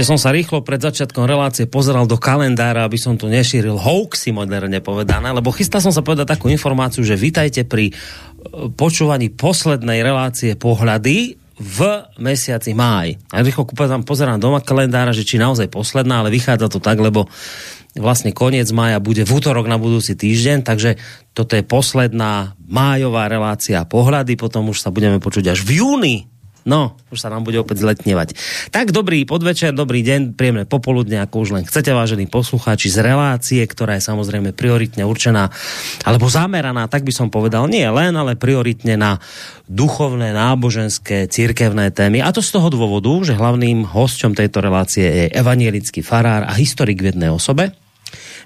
Ešte som sa rýchlo pred začiatkom relácie pozeral do kalendára, aby som tu nešíril hoaxy moderne povedané, lebo chystal som sa povedať takú informáciu, že vítajte pri e, počúvaní poslednej relácie pohľady v mesiaci máj. A rýchlo pozerám, pozerám doma kalendára, že či naozaj posledná, ale vychádza to tak, lebo vlastne koniec mája bude v útorok na budúci týždeň, takže toto je posledná májová relácia pohľady, potom už sa budeme počuť až v júni No, už sa nám bude opäť zletnievať. Tak dobrý podvečer, dobrý deň, príjemné popoludne, ako už len chcete, vážení poslucháči, z relácie, ktorá je samozrejme prioritne určená, alebo zameraná, tak by som povedal, nie len, ale prioritne na duchovné, náboženské, cirkevné témy. A to z toho dôvodu, že hlavným hosťom tejto relácie je evanielický farár a historik v jednej osobe,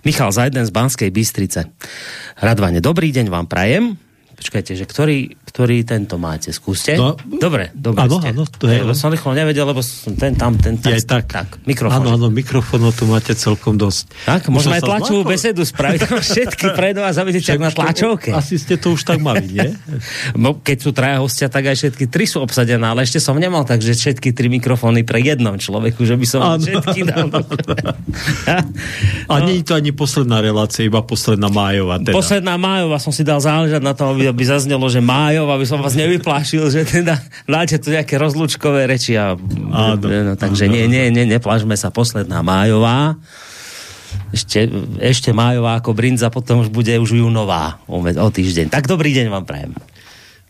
Michal Zajden z Banskej Bystrice. Radvane, dobrý deň vám prajem. Počkajte, že ktorý, ktorý tento máte? Skúste. No, dobre, dobre áno, ste. Áno, to je, lebo som rýchlo nevedel, lebo som ten tam, ten tam. Je, tak. tak mikrofón. Áno, áno, mikrofónov tu máte celkom dosť. Tak, môžeme aj tlačovú besedu spraviť. všetky prejdú a zavidíte, na tlačovke. Asi ste to už tak mali, nie? no, keď sú traja hostia, tak aj všetky tri sú obsadené, ale ešte som nemal tak, že všetky tri mikrofóny pre jednom človeku, že by som áno. všetky dal. a nie je to ani posledná relácia, iba posledná májová. Teda. Posledná májová som si dal záležať na to, aby, aby zaznelo, že májov, aby som vás nevyplašil, že teda dáte tu nejaké rozlučkové reči. A, áno, no, takže áno. nie, nie, nie, neplažme sa, posledná májová. Ešte, ešte májová ako brinza, potom už bude už júnová o, o týždeň. Tak dobrý deň vám prajem.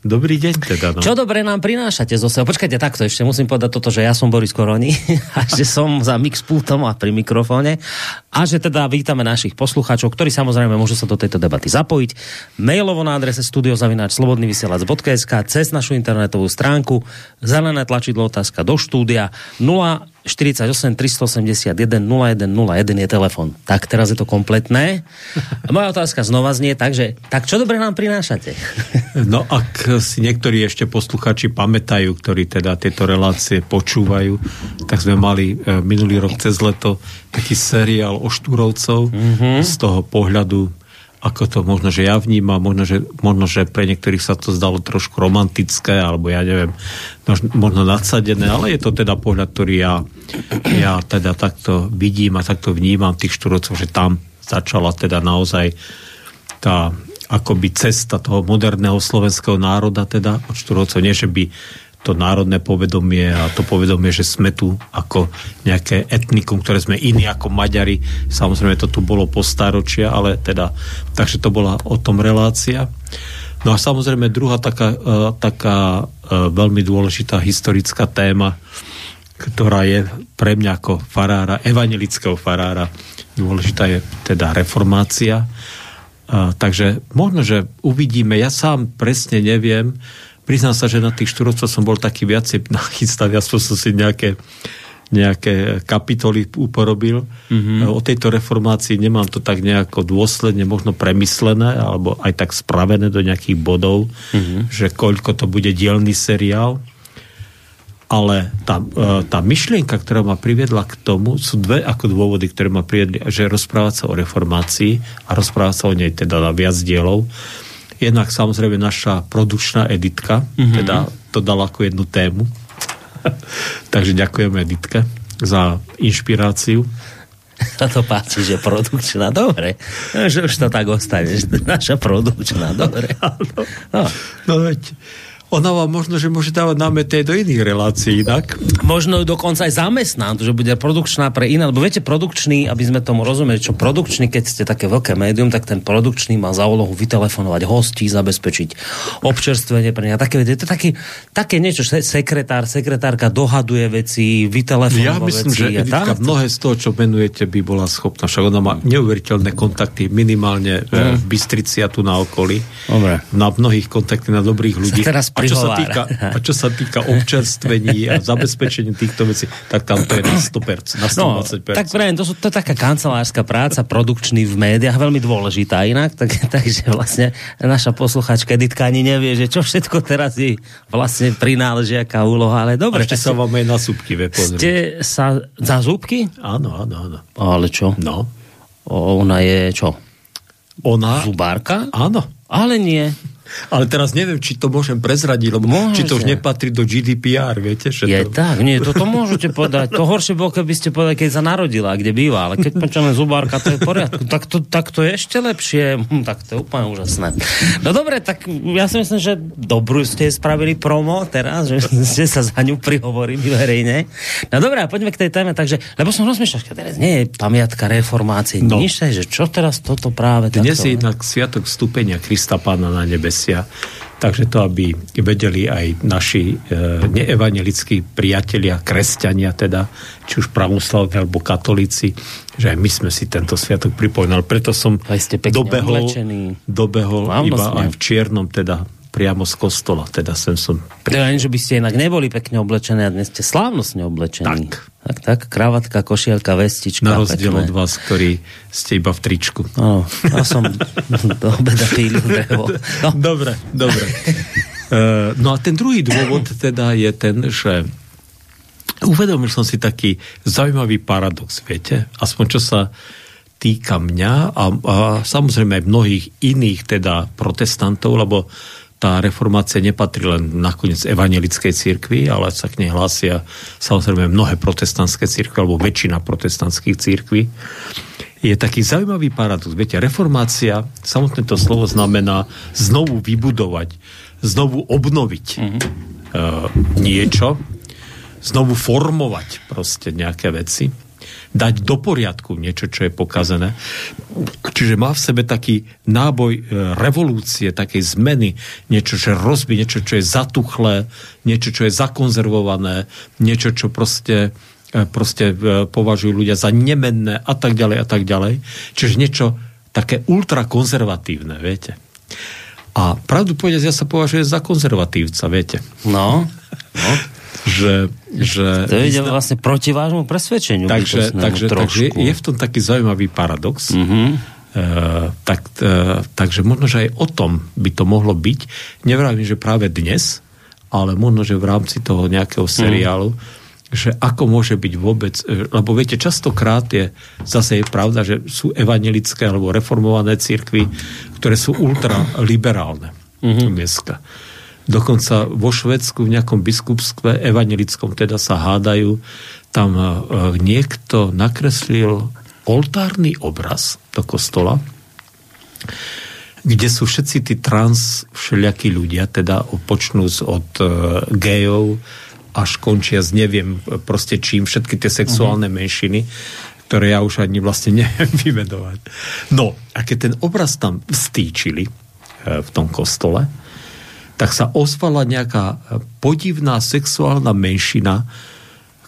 Dobrý deň teda. No. Čo dobre nám prinášate zo seba? Počkajte, takto ešte musím povedať toto, že ja som Boris Koroni a že som za mixpultom a pri mikrofóne a že teda vítame našich poslucháčov, ktorí samozrejme môžu sa do tejto debaty zapojiť. Mailovo na adrese studiozavináč.slobodnyvysielac.sk cez našu internetovú stránku zelené tlačidlo otázka do štúdia 0 48 381 0101 je telefon. Tak, teraz je to kompletné. A moja otázka znova znie tak, že tak čo dobre nám prinášate? No ak si niektorí ešte posluchači pamätajú, ktorí teda tieto relácie počúvajú, tak sme mali e, minulý rok cez leto taký seriál o Štúrovcov mm-hmm. z toho pohľadu ako to možno, že ja vnímam, možno že, možno, že pre niektorých sa to zdalo trošku romantické, alebo ja neviem, možno nadsadené, ale je to teda pohľad, ktorý ja, ja teda takto vidím a takto vnímam tých štúrovcov, že tam začala teda naozaj tá akoby cesta toho moderného slovenského národa teda od štúrovcov, nie že by to národné povedomie a to povedomie, že sme tu ako nejaké etnikum, ktoré sme iní ako Maďari. Samozrejme, to tu bolo po staročia, ale teda, takže to bola o tom relácia. No a samozrejme druhá taká, uh, taká uh, veľmi dôležitá historická téma, ktorá je pre mňa ako farára, evangelického farára, dôležitá je teda reformácia. Uh, takže možno, že uvidíme, ja sám presne neviem, priznám sa, že na tých štúrovcoch som bol taký viacej nachystaný, aspoň som si nejaké, nejaké kapitoly uporobil. Mm-hmm. O tejto reformácii nemám to tak nejako dôsledne, možno premyslené, alebo aj tak spravené do nejakých bodov, mm-hmm. že koľko to bude dielný seriál. Ale tá, e, tá myšlienka, ktorá ma priviedla k tomu, sú dve ako dôvody, ktoré ma priviedli, že rozprávať sa o reformácii a rozprávať sa o nej teda na viac dielov Jednak samozrejme naša produkčná editka, mm-hmm. teda to dala ako jednu tému. Takže ďakujeme Editke za inšpiráciu. Sa to páči, že produkčná, dobre. Že už to tak ostane, že naša produkčná, dobre. No, no veď, ona vám možno, že môže dávať námety aj do iných relácií, tak? Možno dokonca aj zamestná, že bude produkčná pre iné, lebo viete, produkčný, aby sme tomu rozumeli, čo produkčný, keď ste také veľké médium, tak ten produkčný má za úlohu vytelefonovať hostí, zabezpečiť občerstvenie pre ne. Také, to je také, také niečo, sekretár, sekretárka dohaduje veci, vytelefonuje Ja myslím, veci, že Editka, mnohé z toho, čo menujete, by bola schopná. Však ona má neuveriteľné kontakty, minimálne mm. v Bystrici a tu na okolí. Dobre. Na mnohých kontakty na dobrých ľudí. teraz a čo, sa týka, a čo sa týka občerstvení a zabezpečení týchto vecí, tak tam to je na 100%, na 120%. No, tak prajem, to, sú, to je taká kancelárska práca, produkčný v médiách, veľmi dôležitá inak, tak, takže vlastne naša posluchačka Editka ani nevie, že čo všetko teraz jej vlastne prináleží, aká úloha, ale dobre. Ešte sa vám aj na súbky vie Ste sa za zúbky? Áno, áno, áno. Ale čo? No. O, ona je čo? Ona? Zubárka? Áno. Ale nie. Ale teraz neviem, či to môžem prezradiť, lebo môžete. či to už nepatrí do GDPR, viete? Že je to... tak, nie, toto môžete povedať. To horšie bolo, keby ste povedali, keď sa narodila, kde býva, ale keď počujeme zubárka, to je v poriadku. Tak to, tak to je ešte lepšie. Hm, tak to je úplne úžasné. No dobre, tak ja si myslím, že dobrú ste spravili promo teraz, že ste sa za ňu prihovorili verejne. No dobre, a poďme k tej téme. Takže, lebo som rozmýšľal, že teraz nie je pamiatka reformácie, no. nič, že čo teraz toto práve Dnes takto... je jednak sviatok vstúpenia Krista Pána na nebesia. Takže to, aby vedeli aj naši e, neevangelickí priatelia, kresťania teda, či už pravoslavní alebo katolíci, že aj my sme si tento sviatok pripomínali. Preto som dobehol, dobehol iba aj v čiernom teda priamo z kostola, teda sem som... Pri... Že by ste inak neboli pekne oblečení a dnes ste slávnostne oblečení. Tak. Tak, tak, kravatka, košielka, vestička. Na rozdiel pekné. od vás, ktorí ste iba v tričku. No, ja som do obeda pílil drevo. No. Dobre, dobre. Uh, no a ten druhý dôvod teda je ten, že uvedomil som si taký zaujímavý paradox, viete? Aspoň čo sa týka mňa a, a samozrejme aj mnohých iných teda protestantov, lebo tá reformácia nepatrí len nakoniec evangelickej cirkvi, ale sa k nej hlásia samozrejme mnohé protestantské cirkvy, alebo väčšina protestantských cirkví. Je taký zaujímavý paradox. Viete, reformácia, samotné to slovo znamená znovu vybudovať, znovu obnoviť mm-hmm. uh, niečo, znovu formovať proste nejaké veci dať do poriadku niečo, čo je pokazené. Čiže má v sebe taký náboj e, revolúcie, takej zmeny, niečo, čo rozbí, niečo, čo je zatuchlé, niečo, čo je zakonzervované, niečo, čo proste e, proste e, považujú ľudia za nemenné a tak ďalej a tak ďalej. Čiže niečo také ultrakonzervatívne, viete. A pravdu povedať, ja sa považujem za konzervatívca, viete. No, no že, že to ide vlastne proti vášmu presvedčeniu. Takže, takže, takže je v tom taký zaujímavý paradox. Mm-hmm. Uh, tak, uh, takže možno, že aj o tom by to mohlo byť. Nevravím, že práve dnes, ale možno, že v rámci toho nejakého seriálu, mm. že ako môže byť vôbec, e, lebo viete, častokrát je zase je pravda, že sú evangelické alebo reformované církvy, ktoré sú ultraliberálne mm-hmm. dneska. Dokonca vo Švedsku v nejakom biskupstve evangelickom teda sa hádajú, tam e, niekto nakreslil oltárny obraz do kostola, kde sú všetci tí trans všelijakí ľudia, teda počnúc od uh, gejov až končia s neviem proste čím, všetky tie sexuálne uh-huh. menšiny, ktoré ja už ani vlastne neviem vymenovať. No, a keď ten obraz tam stýčili uh, v tom kostole, tak sa ozvala nejaká podivná sexuálna menšina,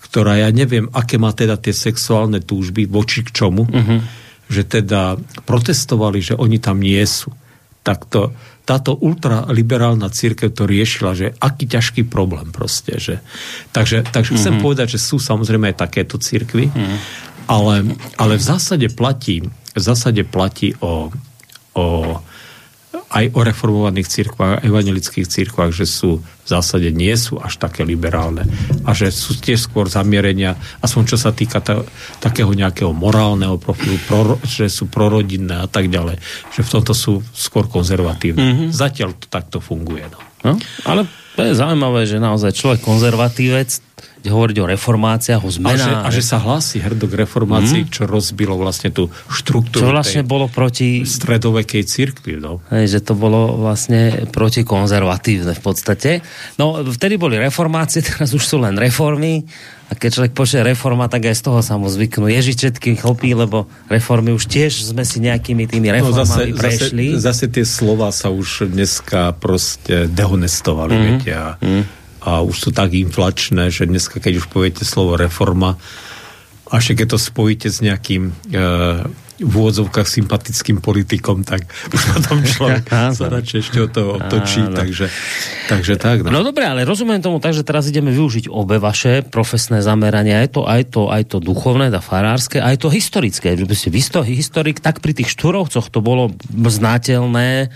ktorá ja neviem, aké má teda tie sexuálne túžby, voči k čomu, uh-huh. že teda protestovali, že oni tam nie sú. Tak to, táto ultraliberálna církev to riešila, že aký ťažký problém proste. Že. Takže, takže chcem mhm. povedať, že sú samozrejme aj takéto církvy, uh-huh. ale, ale v zásade platí, v zásade platí o, o aj o reformovaných církvách, evangelických církvách, že sú v zásade nie sú až také liberálne a že sú tiež skôr zamierenia, aspoň čo sa týka ta, takého nejakého morálneho profilu, pro, že sú prorodinné a tak ďalej, že v tomto sú skôr konzervatívne. Mm-hmm. Zatiaľ to takto funguje. No. No, ale to je zaujímavé, že naozaj človek konzervatívec hovoriť o reformáciách, o zmenách. A že, a že sa hlási hrdo k reformácii, mm. čo rozbilo vlastne tú štruktúru čo vlastne bolo proti stredovekej cirkvi. No. Hej, že to bolo vlastne proti konzervatívne v podstate. No, vtedy boli reformácie, teraz už sú len reformy a keď človek počuje reforma, tak aj z toho sa mu zvyknú ježiť všetkým chlpí, lebo reformy už tiež sme si nejakými tými reformami no zase, prešli. Zase, zase tie slova sa už dneska proste dehonestovali, mm. viete. A, mm a už sú tak inflačné, že dneska, keď už poviete slovo reforma, a keď to spojíte s nejakým e, v úvodzovkách sympatickým politikom, tak už potom človek sa radšej ešte o to otočí, takže, takže tak. No. no dobre, ale rozumiem tomu tak, že teraz ideme využiť obe vaše profesné zamerania, aj to, aj to, aj to duchovné, a farárske, aj to historické. Vy ste historik, tak pri tých štúrovcoch to bolo znateľné,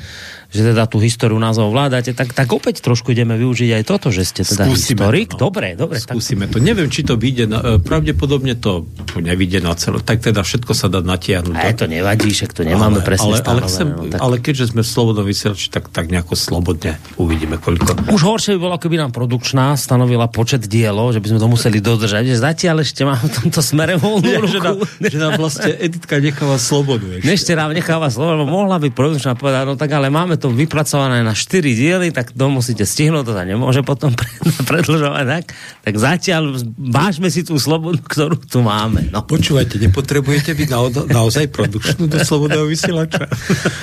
že teda tú históriu názov vládate, tak, tak opäť trošku ideme využiť aj toto, že ste teda Skúsime historik. To, no. Dobre, dobre. Skúsime tak... to. Neviem, či to vyjde, na, e, pravdepodobne to nevyjde na celé. Tak teda všetko sa dá natiahnuť dohodnúť. A to nevadí, však to nemáme ale, presne ale, ale, chcem, no, tak... ale keďže sme v slobodnom vysielači, tak, tak nejako slobodne uvidíme, koľko. Už horšie by bolo, keby nám produkčná stanovila počet dielov, že by sme to museli dodržať. Že zatiaľ ešte máme v tomto smere voľnú Ja, ruku. že, nám, že nám vlastne Editka necháva slobodu. Ešte. Ešte nám necháva lebo mohla by produkčná povedať, no tak ale máme to vypracované na 4 diely, tak to musíte stihnúť, to sa nemôže potom predlžovať, tak? Tak zatiaľ vážme si tú slobodu, ktorú tu máme. No. Počúvajte, nepotrebujete byť na, naozaj produkčnú do slobodného vysielača.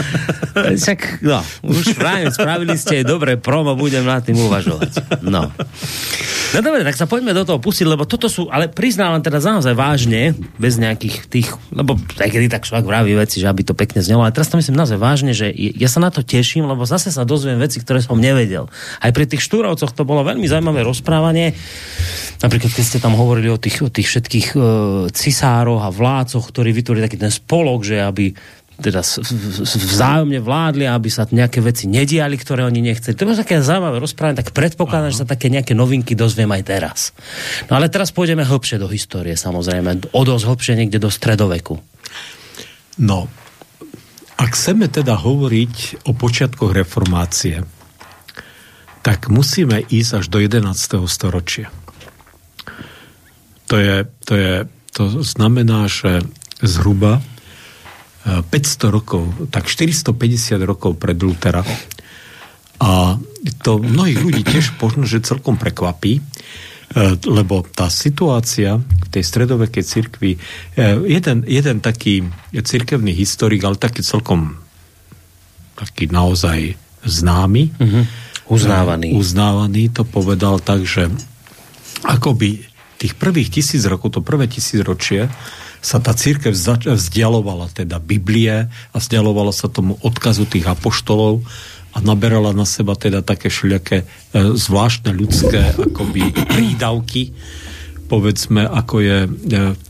Však, no, už práve spravili ste aj dobré promo, budem nad tým uvažovať. No. No dobre, tak sa poďme do toho pustiť, lebo toto sú, ale priznávam teda naozaj vážne, bez nejakých tých, lebo aj kedy tak človek vraví veci, že aby to pekne znelo, ale teraz to myslím naozaj vážne, že ja sa na to teším, lebo zase sa dozviem veci, ktoré som nevedel. Aj pri tých štúrovcoch to bolo veľmi zaujímavé rozprávanie. Napríklad, keď ste tam hovorili o tých, o tých všetkých e, cisároch a vládcoch, ktorí vytvorili taký ten spolok, že aby teda vzájomne vládli, aby sa nejaké veci nediali, ktoré oni nechceli. To bolo také zaujímavé rozprávanie, tak predpokladám, že sa také nejaké novinky dozviem aj teraz. No ale teraz pôjdeme hlbšie do histórie, samozrejme. O dosť hlbšie niekde do stredoveku. No, ak chceme teda hovoriť o počiatkoch reformácie, tak musíme ísť až do 11. storočia. To, je, to, je, to znamená, že zhruba e, 500 rokov, tak 450 rokov pred Lutera. A to mnohých ľudí tiež možno, že celkom prekvapí, e, lebo tá situácia v tej stredovekej cirkvi, e, jeden, jeden taký cirkevný historik, ale taký celkom taký naozaj známy, Mhm. Uznávaný. e, uznávaný, to povedal tak, že akoby tých prvých tisíc rokov, to prvé tisíc ročie, sa tá církev vzdialovala teda Biblie a vzdialovala sa tomu odkazu tých apoštolov a naberala na seba teda také všelijaké e, zvláštne ľudské akoby prídavky, povedzme, ako je, e,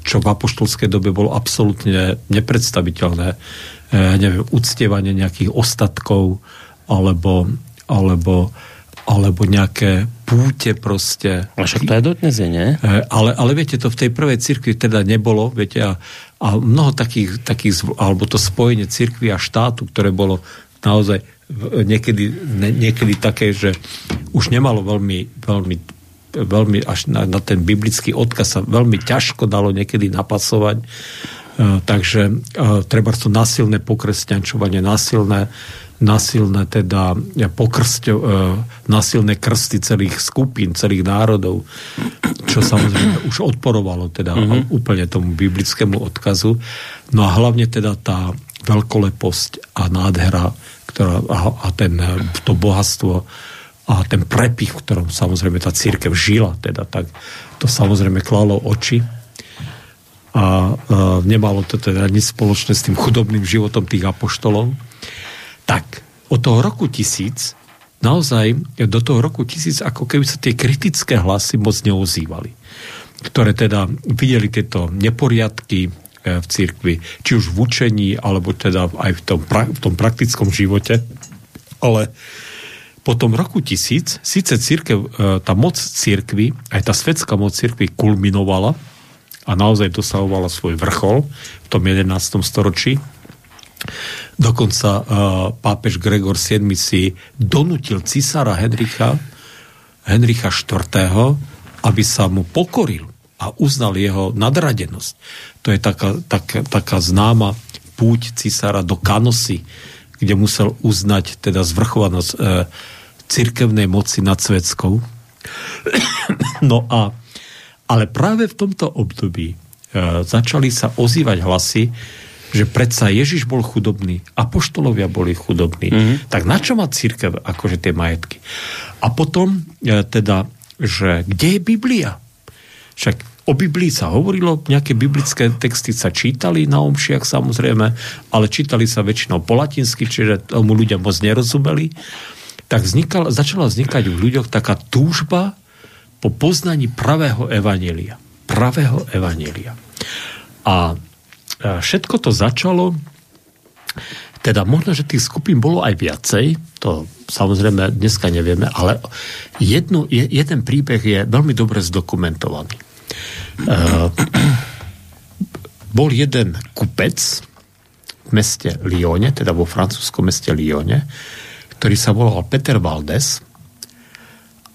čo v apoštolskej dobe bolo absolútne nepredstaviteľné, e, neviem, uctievanie nejakých ostatkov, alebo, alebo, alebo nejaké púte proste. A však to je dodnes, je, nie? E, Ale, ale viete, to v tej prvej cirkvi teda nebolo, viete, a, a mnoho takých, takých, alebo to spojenie cirkvi a štátu, ktoré bolo naozaj niekedy, ne, niekedy také, že už nemalo veľmi, veľmi, veľmi až na, na ten biblický odkaz sa veľmi ťažko dalo niekedy napasovať. E, takže e, treba to násilné pokresťančovanie, násilné nasilné teda pokrstio, e, nasilné krsty celých skupín, celých národov, čo samozrejme už odporovalo teda mm-hmm. úplne tomu biblickému odkazu. No a hlavne teda tá veľkoleposť a nádhera, ktorá, a, a ten, e, to bohatstvo a ten prepich, v ktorom samozrejme tá církev žila, teda tak to samozrejme klalo oči a, a nemalo to teda nič spoločné s tým chudobným životom tých apoštolov. Tak, od toho roku tisíc, naozaj do toho roku tisíc, ako keby sa tie kritické hlasy moc neozývali. Ktoré teda videli tieto neporiadky v cirkvi, či už v učení, alebo teda aj v tom, pra, v tom praktickom živote. Ale po tom roku tisíc, síce církev, e, tá moc církvy, aj tá svetská moc církvy kulminovala a naozaj dosahovala svoj vrchol v tom 11. storočí, Dokonca uh, pápež Gregor VII si donutil cisára Henricha, Henricha IV., aby sa mu pokoril a uznal jeho nadradenosť. To je taká, taká, taká známa púť cisára do Kanosy, kde musel uznať teda zvrchovanosť e, cirkevnej moci nad svetskou. no a ale práve v tomto období e, začali sa ozývať hlasy, že predsa Ježiš bol chudobný, apoštolovia boli chudobní. Mm-hmm. Tak na čo má církev akože tie majetky? A potom e, teda, že kde je Biblia? Však o Biblii sa hovorilo, nejaké biblické texty sa čítali na omšiach samozrejme, ale čítali sa väčšinou po latinsky, čiže tomu ľudia moc nerozumeli. Tak vznikal, začala vznikať v ľuďoch taká túžba po poznaní pravého evanelia. Pravého evanelia. A všetko to začalo, teda možno, že tých skupín bolo aj viacej, to samozrejme dneska nevieme, ale jednu, jeden príbeh je veľmi dobre zdokumentovaný. Uh, bol jeden kupec, v meste Lyone, teda vo francúzskom meste Lyone, ktorý sa volal Peter Valdes.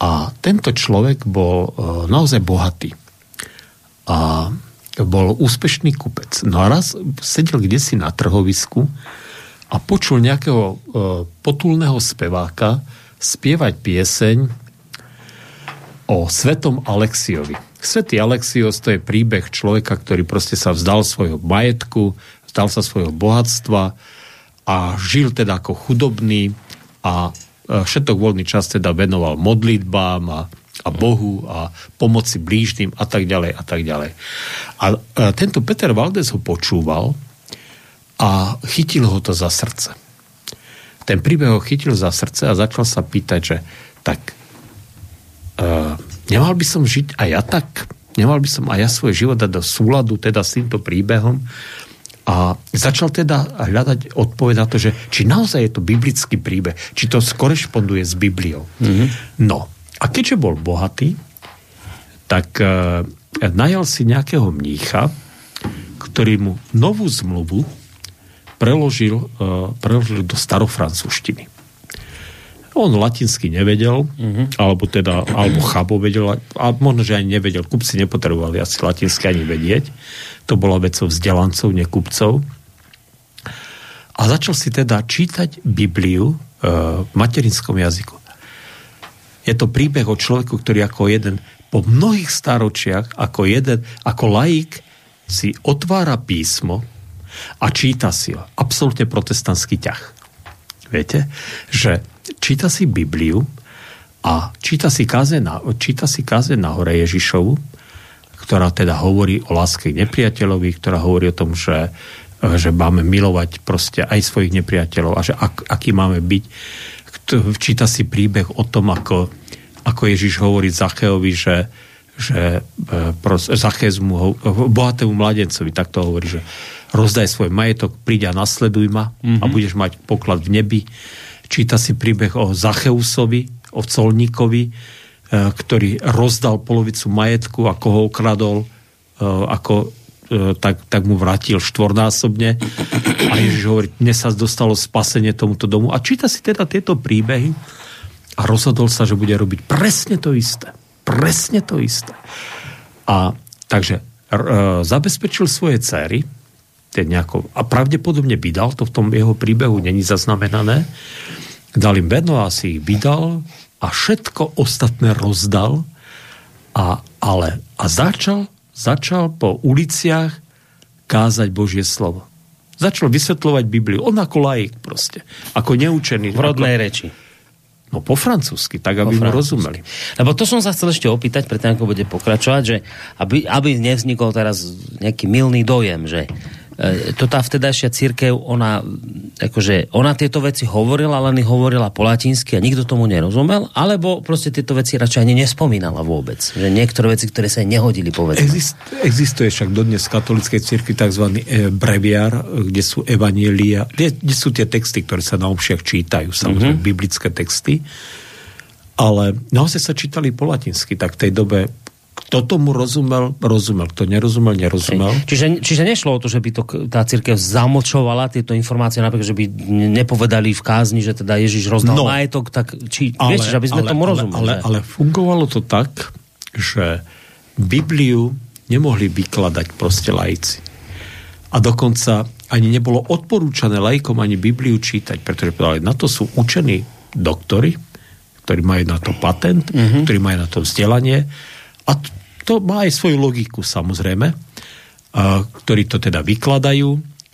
A tento človek bol e, naozaj bohatý. A bol úspešný kupec. No a raz sedel kde si na trhovisku a počul nejakého e, potulného speváka spievať pieseň o svetom Alexiovi. Svetý Alexios to je príbeh človeka, ktorý proste sa vzdal svojho majetku, vzdal sa svojho bohatstva a žil teda ako chudobný a e, všetok voľný čas teda venoval modlitbám a, a Bohu a pomoci blížnym a tak ďalej a tak ďalej. A, a e, tento Peter Valdes ho počúval a chytil ho to za srdce. Ten príbeh ho chytil za srdce a začal sa pýtať, že tak uh, nemal by som žiť aj ja tak? Nemal by som aj ja svoj život dať do súladu teda s týmto príbehom? A začal teda hľadať odpoveď na to, že či naozaj je to biblický príbeh, či to skorešponduje s Bibliou. Mm-hmm. No, a keďže bol bohatý, tak uh, najal si nejakého mnícha, ktorý mu novú zmluvu preložil, uh, preložil do starofrancúzštiny. On latinsky nevedel, mm-hmm. alebo teda, alebo chábo vedel, a možno, že ani nevedel. Kupci nepotrebovali asi latinsky ani vedieť. To bola vecou vzdelancov, nekupcov. A začal si teda čítať Bibliu e, v materinskom jazyku. Je to príbeh o človeku, ktorý ako jeden po mnohých staročiach, ako jeden, ako laik si otvára písmo a číta si ho. Absolutne protestantský ťah. Viete? Že číta si Bibliu a číta si káze na, číta si káze na hore Ježišovu, ktorá teda hovorí o láske k nepriateľovi, ktorá hovorí o tom, že, že máme milovať proste aj svojich nepriateľov a že ak, aký máme byť. Číta si príbeh o tom, ako, ako Ježiš hovorí Zacheovi, že, že e, pros, Zachez mu, bohatému mladencovi, tak to hovorí, že rozdaj svoj majetok, príď a nasleduj ma mm-hmm. a mhm. budeš mať poklad v nebi. Číta si príbeh o Zacheusovi, o colníkovi, e, ktorý rozdal polovicu majetku, ako ho ukradol, e, ako e, tak, tak mu vrátil štvornásobne. A Ježiš hovorí, dnes sa dostalo spasenie tomuto domu. A číta si teda tieto príbehy a rozhodol sa, že bude robiť presne to isté. Presne to isté. A takže r, zabezpečil svoje céry, nejako, a pravdepodobne vydal, to v tom jeho príbehu není zaznamenané, dal im bedno a si ich vydal a všetko ostatné rozdal a, ale, a začal, začal po uliciach kázať Božie slovo. Začal vysvetľovať Bibliu. On ako laik proste. Ako neučený. V rodnej ako, reči. No po francúzsky, tak aby mu rozumeli. Lebo to som sa chcel ešte opýtať, preto ako bude pokračovať, že aby, aby nevznikol teraz nejaký milný dojem, že to tá vtedajšia církev, ona, akože, ona tieto veci hovorila, len hovorila po latinsky a nikto tomu nerozumel, alebo proste tieto veci radšej ani nespomínala vôbec. Že niektoré veci, ktoré sa jej nehodili, povedať. Exist, existuje však dodnes v katolíckej cirkvi tzv. E, breviár, kde sú evanielia, kde, kde sú tie texty, ktoré sa na omšiach čítajú, samozrejme mm-hmm. biblické texty, ale naozaj sa čítali po latinsky, tak v tej dobe kto tomu rozumel, rozumel. Kto nerozumel, nerozumel. Čiže, čiže nešlo o to, že by to tá církev zamočovala tieto informácie, napríklad, že by nepovedali v kázni, že teda Ježiš rozdal no, majetok, tak či, ale, vieš, že aby sme ale, tomu rozumeli. Ale, ale, ale fungovalo to tak, že Bibliu nemohli vykladať proste laici. A dokonca ani nebolo odporúčané lajkom ani Bibliu čítať, pretože povedali, na to sú učení doktory, ktorí majú na to patent, mm-hmm. ktorí majú na to vzdelanie a to má aj svoju logiku samozrejme, ktorí to teda vykladajú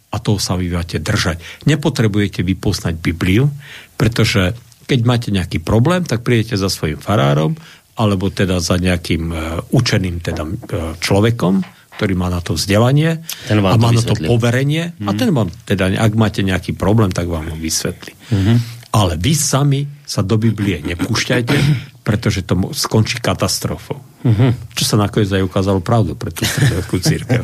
a toho sa vy máte držať. Nepotrebujete vypoznať Bibliu, pretože keď máte nejaký problém, tak prídete za svojim farárom alebo teda za nejakým uh, učeným teda, uh, človekom, ktorý má na to vzdelanie ten a má to na to poverenie mm. a mhm. ten vám teda, ak máte nejaký problém, tak vám ho vysvetlí. Mm-hmm. Ale vy sami sa do Biblie nepúšťajte, pretože to skončí katastrofou. Uh-huh. Čo sa nakoniec aj ukázalo pravdu pre tú stredoveckú církev.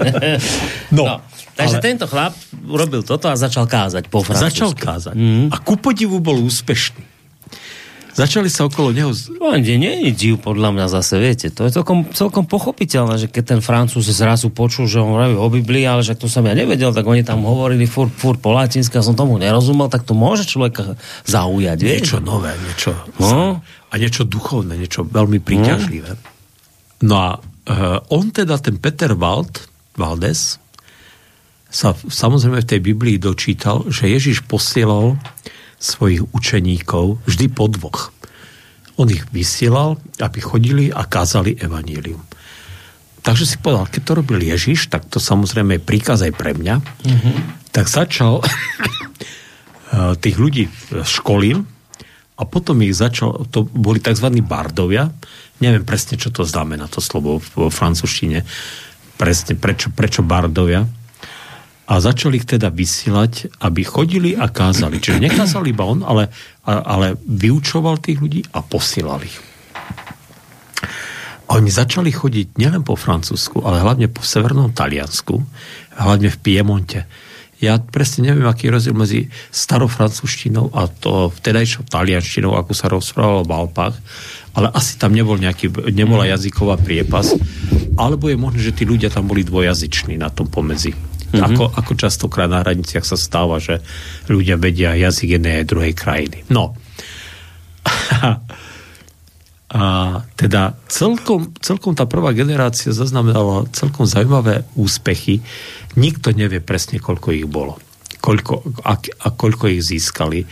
no, no. Takže ale... tento chlap urobil toto a začal kázať po francúzsky. Začal kázať. Uh-huh. A ku podivu bol úspešný. Začali sa okolo neho... No, nie, nie je div, podľa mňa zase, viete. To je celkom, celkom pochopiteľné, že keď ten Francúz zrazu počul, že on hovorí o Biblii, ale že to som ja nevedel, tak oni tam hovorili furt, furt po latinsky a som tomu nerozumel, tak to môže človeka zaujať, viete? Niečo nové, niečo... No? A niečo duchovné, niečo veľmi príťažlivé. No a uh, on teda, ten Peter Wald, Valdes, sa samozrejme v tej Biblii dočítal, že Ježiš posielal svojich učeníkov vždy po dvoch. On ich vysielal, aby chodili a kázali evanílium. Takže si povedal, keď to robil Ježiš, tak to samozrejme je príkaz aj pre mňa. Mm-hmm. Tak začal tých ľudí školil a potom ich začal, to boli tzv. bardovia, neviem presne, čo to znamená to slovo vo francúzštine, presne prečo, prečo bardovia, a začali ich teda vysielať, aby chodili a kázali. Čiže nekázal iba on, ale, ale vyučoval tých ľudí a posielal ich. A oni začali chodiť nielen po Francúzsku, ale hlavne po severnom Taliansku, hlavne v Piemonte. Ja presne neviem, aký je rozdiel medzi starofrancúzštinou a to vtedajšou talianštinou, ako sa rozprávalo v Alpách, ale asi tam nebol nejaký, nebola jazyková priepas, alebo je možné, že tí ľudia tam boli dvojazyční na tom pomedzi. Mm-hmm. Ako, ako častokrát na hraniciach sa stáva, že ľudia vedia jazyk jednej aj druhej krajiny. No. A teda celkom, celkom tá prvá generácia zaznamenala celkom zaujímavé úspechy. Nikto nevie presne, koľko ich bolo. Koľko, a, a koľko ich získali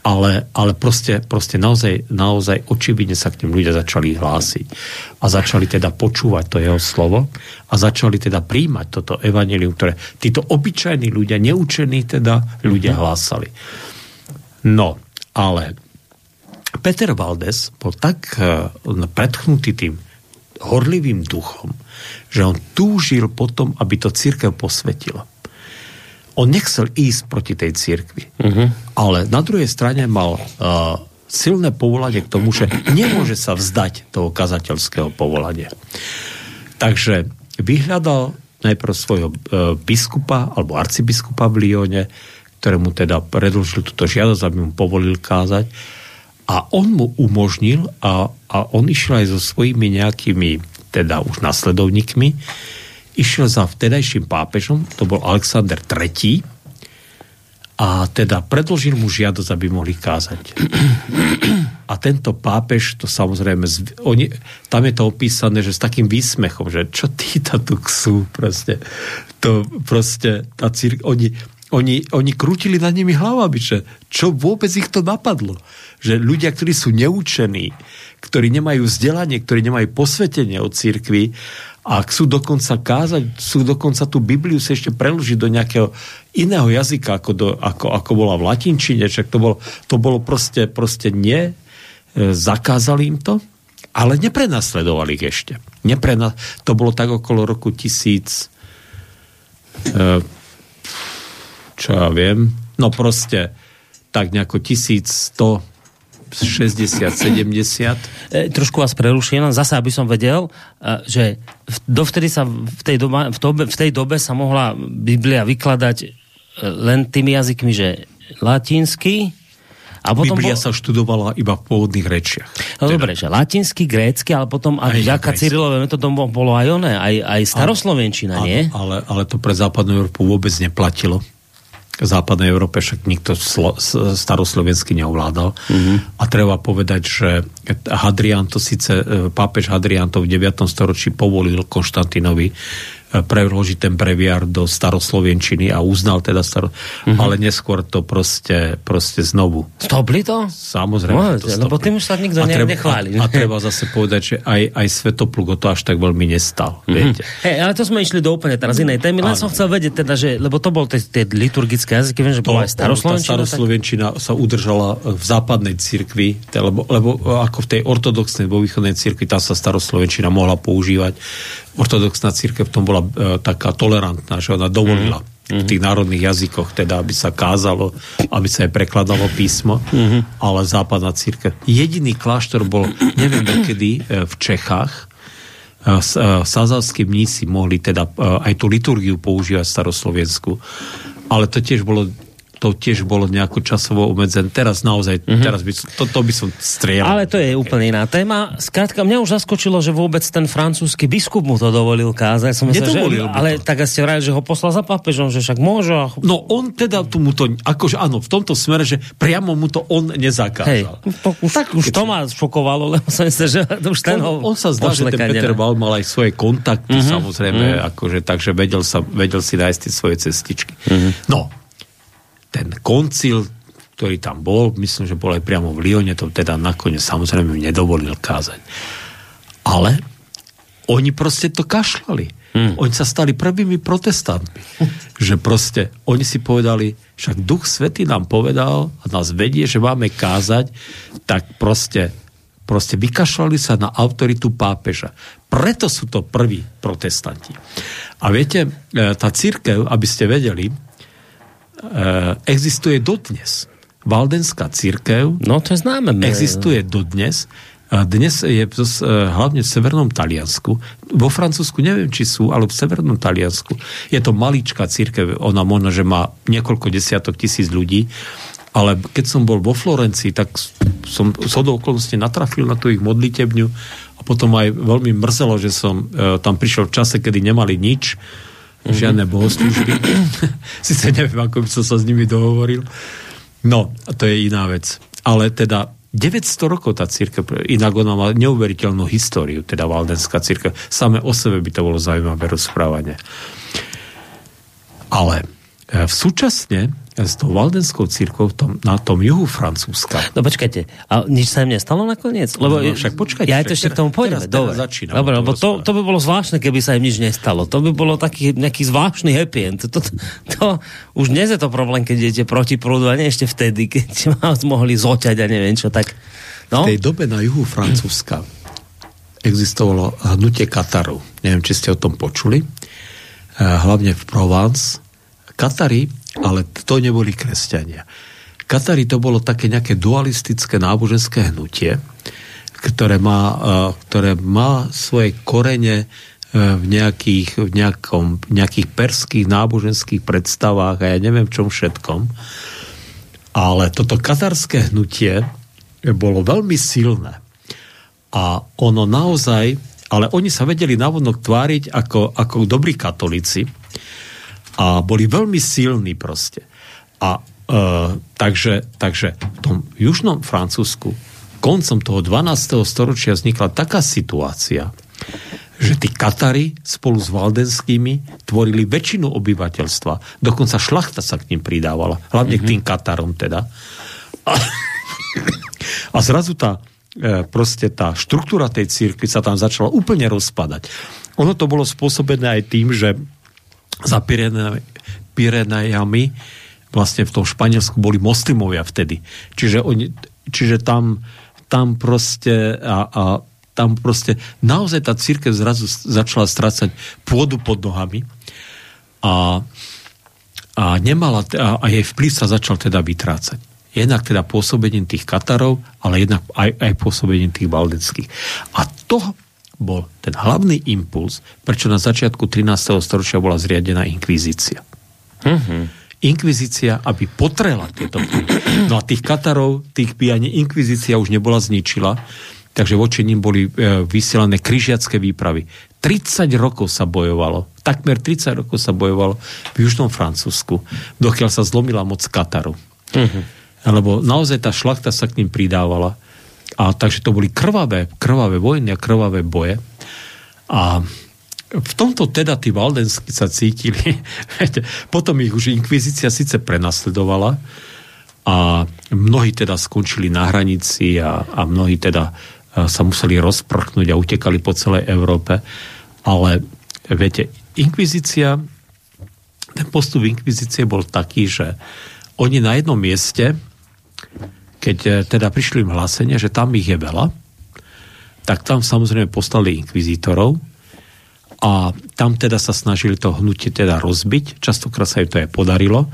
ale, ale proste, proste naozaj, naozaj očividne sa k ním ľudia začali hlásiť. A začali teda počúvať to jeho slovo a začali teda príjmať toto evanelium, ktoré títo obyčajní ľudia, neučení teda ľudia hlásali. No, ale Peter Valdes bol tak uh, predchnutý tým horlivým duchom, že on túžil potom, aby to církev posvetila on nechcel ísť proti tej cirkvi. Uh-huh. Ale na druhej strane mal uh, silné povolanie k tomu, že nemôže sa vzdať toho kazateľského povolania. Takže vyhľadal najprv svojho uh, biskupa alebo arcibiskupa v Lione, ktorému teda predlžil túto žiadosť, aby mu povolil kázať. A on mu umožnil a, a on išiel aj so svojimi nejakými teda už nasledovníkmi, išiel za vtedajším pápežom, to bol Alexander III, a teda predložil mu žiadosť, aby mohli kázať. A tento pápež, to samozrejme, oni, tam je to opísané, že s takým výsmechom, že čo tí tu sú, proste. To proste, tá círk, oni, oni, oni krútili nad nimi hlavami, že čo vôbec ich to napadlo. Že ľudia, ktorí sú neučení, ktorí nemajú vzdelanie, ktorí nemajú posvetenie od církvy a chcú dokonca kázať, sú dokonca tú Bibliu si ešte preložiť do nejakého iného jazyka, ako, do, ako, ako bola v latinčine, čak to bolo, to bolo proste, proste nie, e, zakázali im to, ale neprenasledovali ich ešte. Neprena, to bolo tak okolo roku tisíc, e, čo ja viem, no proste tak nejako 1100 60, 70. E, trošku vás preruším, zase aby som vedel, e, že dovtedy sa v tej, doba, v, dobe, v tej dobe sa mohla Biblia vykladať e, len tými jazykmi, že latinsky, a potom Biblia bol... sa študovala iba v pôvodných rečiach. No teda. dobre, že latinsky, grécky, ale potom aj vďaka Cyrilové metodom bolo aj oné, aj, aj staroslovenčina, nie? Ale, ale to pre západnú Európu vôbec neplatilo západnej Európe však nikto slo, staroslovensky neovládal. Mm-hmm. A treba povedať, že Hadrian to síce, e, pápež Hadrian to v 9. storočí povolil Konštantinovi preložiť ten breviár do staroslovenčiny a uznal teda staro... Mm-hmm. Ale neskôr to proste, proste znovu. Stopli to? Samozrejme. No, to lebo tým už sa nikto a treba, nechváli. A, a treba zase povedať, že aj, aj Svetopluk o to až tak veľmi nestal. Mm-hmm. Viete? Hey, ale to sme išli do úplne teraz inej témy. Len som chcel vedieť teda, že, lebo to bol tie liturgické jazyky, viem, že bola aj staroslovenčina. Staroslovenčina tak... sa udržala v západnej cirkvi, lebo, lebo ako v tej ortodoxnej, vo východnej cirkvi, tá sa staroslovenčina mohla používať ortodoxná církev v tom bola e, taká tolerantná, že ona dovolila mm-hmm. v tých národných jazykoch, teda aby sa kázalo, aby sa aj prekladalo písmo, mm-hmm. ale západná církev. Jediný kláštor bol, neviem kedy, e, v Čechách, e, sazavskí mnísi mohli teda aj tú liturgiu používať staroslovensku, ale to tiež bolo to tiež bolo nejako časovo obmedzené. Teraz naozaj, mm-hmm. teraz by, to, to by som strieľal. Ale to je úplne iná téma. Skrátka, mňa už zaskočilo, že vôbec ten francúzsky biskup mu to dovolil kázať. Som myslel, že, ale to. tak ste vrali, že ho poslal za papežom, že však môže. No on teda tu mu to, akože áno, v tomto smere, že priamo mu to on nezakázal. Hej, to už, tak, už to ma šokovalo, lebo som myslel, že už ten on, on sa zdá, že ten Peter Val mal aj svoje kontakty, mm-hmm. samozrejme, mm-hmm. akože, takže vedel, sa, vedel si nájsť tie svoje cestičky. Mm-hmm. No, ten koncil, ktorý tam bol, myslím, že bol aj priamo v Lione, to teda nakoniec samozrejme nedovolil kázať. Ale oni proste to kašľali. Hmm. Oni sa stali prvými protestantmi. že proste, oni si povedali, však Duch Svetý nám povedal a nás vedie, že máme kázať, tak proste, proste vykašľali sa na autoritu pápeža. Preto sú to prví protestanti. A viete, e, tá církev, aby ste vedeli, existuje dodnes. Valdenská církev no, to je známe. existuje dodnes. Dnes je eh, hlavne v severnom Taliansku. Vo Francúzsku neviem, či sú, ale v severnom Taliansku. Je to maličká církev. Ona možno, že má niekoľko desiatok tisíc ľudí. Ale keď som bol vo Florencii, tak som z okolností natrafil na tú ich modlitebňu a potom aj veľmi mrzelo, že som e, tam prišiel v čase, kedy nemali nič mm-hmm. žiadne bohoslužby. Sice neviem, ako by som sa s nimi dohovoril. No, to je iná vec. Ale teda 900 rokov tá církev, inak ona má neuveriteľnú históriu, teda Valdenská církev. Same o sebe by to bolo zaujímavé rozprávanie. Ale e, v súčasne s tou Valdenskou církou tom, na tom juhu Francúzska. No počkajte, a nič sa im nestalo nakoniec? Lebo no, však počkajte. Ja to ešte k tomu pôjdeme. Teraz, Dobre, teraz začínam, Dobre lebo to, to by bolo zvláštne, keby sa im nič nestalo. To by bolo taký nejaký zvláštny happy end. To, to, to, to, už dnes je to problém, keď idete proti prúdu a nie ešte vtedy, keď vás mohli zoťať a neviem čo tak. No? V tej dobe na juhu Francúzska existovalo hnutie Kataru. Neviem, či ste o tom počuli. Eh, hlavne v Provence. Katari ale to neboli kresťania. Katari to bolo také nejaké dualistické náboženské hnutie, ktoré má, e, ktoré má svoje korene e, v nejakých, v nejakom, nejakých perských náboženských predstavách a ja neviem čom všetkom. Ale toto katarské hnutie bolo veľmi silné. A ono naozaj, ale oni sa vedeli navodnok tváriť ako, ako dobrí katolíci, a boli veľmi silní proste. A e, takže, takže v tom južnom Francúzsku koncom toho 12. storočia vznikla taká situácia, že tí Katari spolu s valdenskými tvorili väčšinu obyvateľstva. Dokonca šlachta sa k ním pridávala. Hlavne mm-hmm. k tým Katarom teda. A, a zrazu tá e, proste tá štruktúra tej církvy sa tam začala úplne rozpadať. Ono to bolo spôsobené aj tým, že za Pirenejami vlastne v tom Španielsku boli moslimovia vtedy. Čiže, oni, čiže tam, tam proste a, a tam proste naozaj tá církev zrazu začala strácať pôdu pod nohami a, a nemala, a, a jej vplyv sa začal teda vytrácať. Jednak teda pôsobením tých Katarov, ale jednak aj, aj pôsobením tých baldeckých. A to bol ten hlavný impuls, prečo na začiatku 13. storočia bola zriadená inkvizícia. Mm-hmm. Inkvizícia, aby potrela tieto No a tých Katarov, tých by ani inkvizícia už nebola zničila, takže voči ním boli e, vysielané križiacké výpravy. 30 rokov sa bojovalo, takmer 30 rokov sa bojovalo v južnom Francúzsku, dokiaľ sa zlomila moc Kataru. Mm-hmm. Lebo naozaj tá šlachta sa k ním pridávala a takže to boli krvavé, krvavé vojny a krvavé boje. A v tomto teda tí Valdensky sa cítili. Potom ich už inkvizícia síce prenasledovala a mnohí teda skončili na hranici a, a mnohí teda sa museli rozprchnúť a utekali po celej Európe. Ale viete, inkvizícia, ten postup inkvizície bol taký, že oni na jednom mieste keď e, teda prišli im hlásenia, že tam ich je veľa, tak tam samozrejme poslali inkvizítorov a tam teda sa snažili to hnutie teda rozbiť, častokrát sa im to aj podarilo,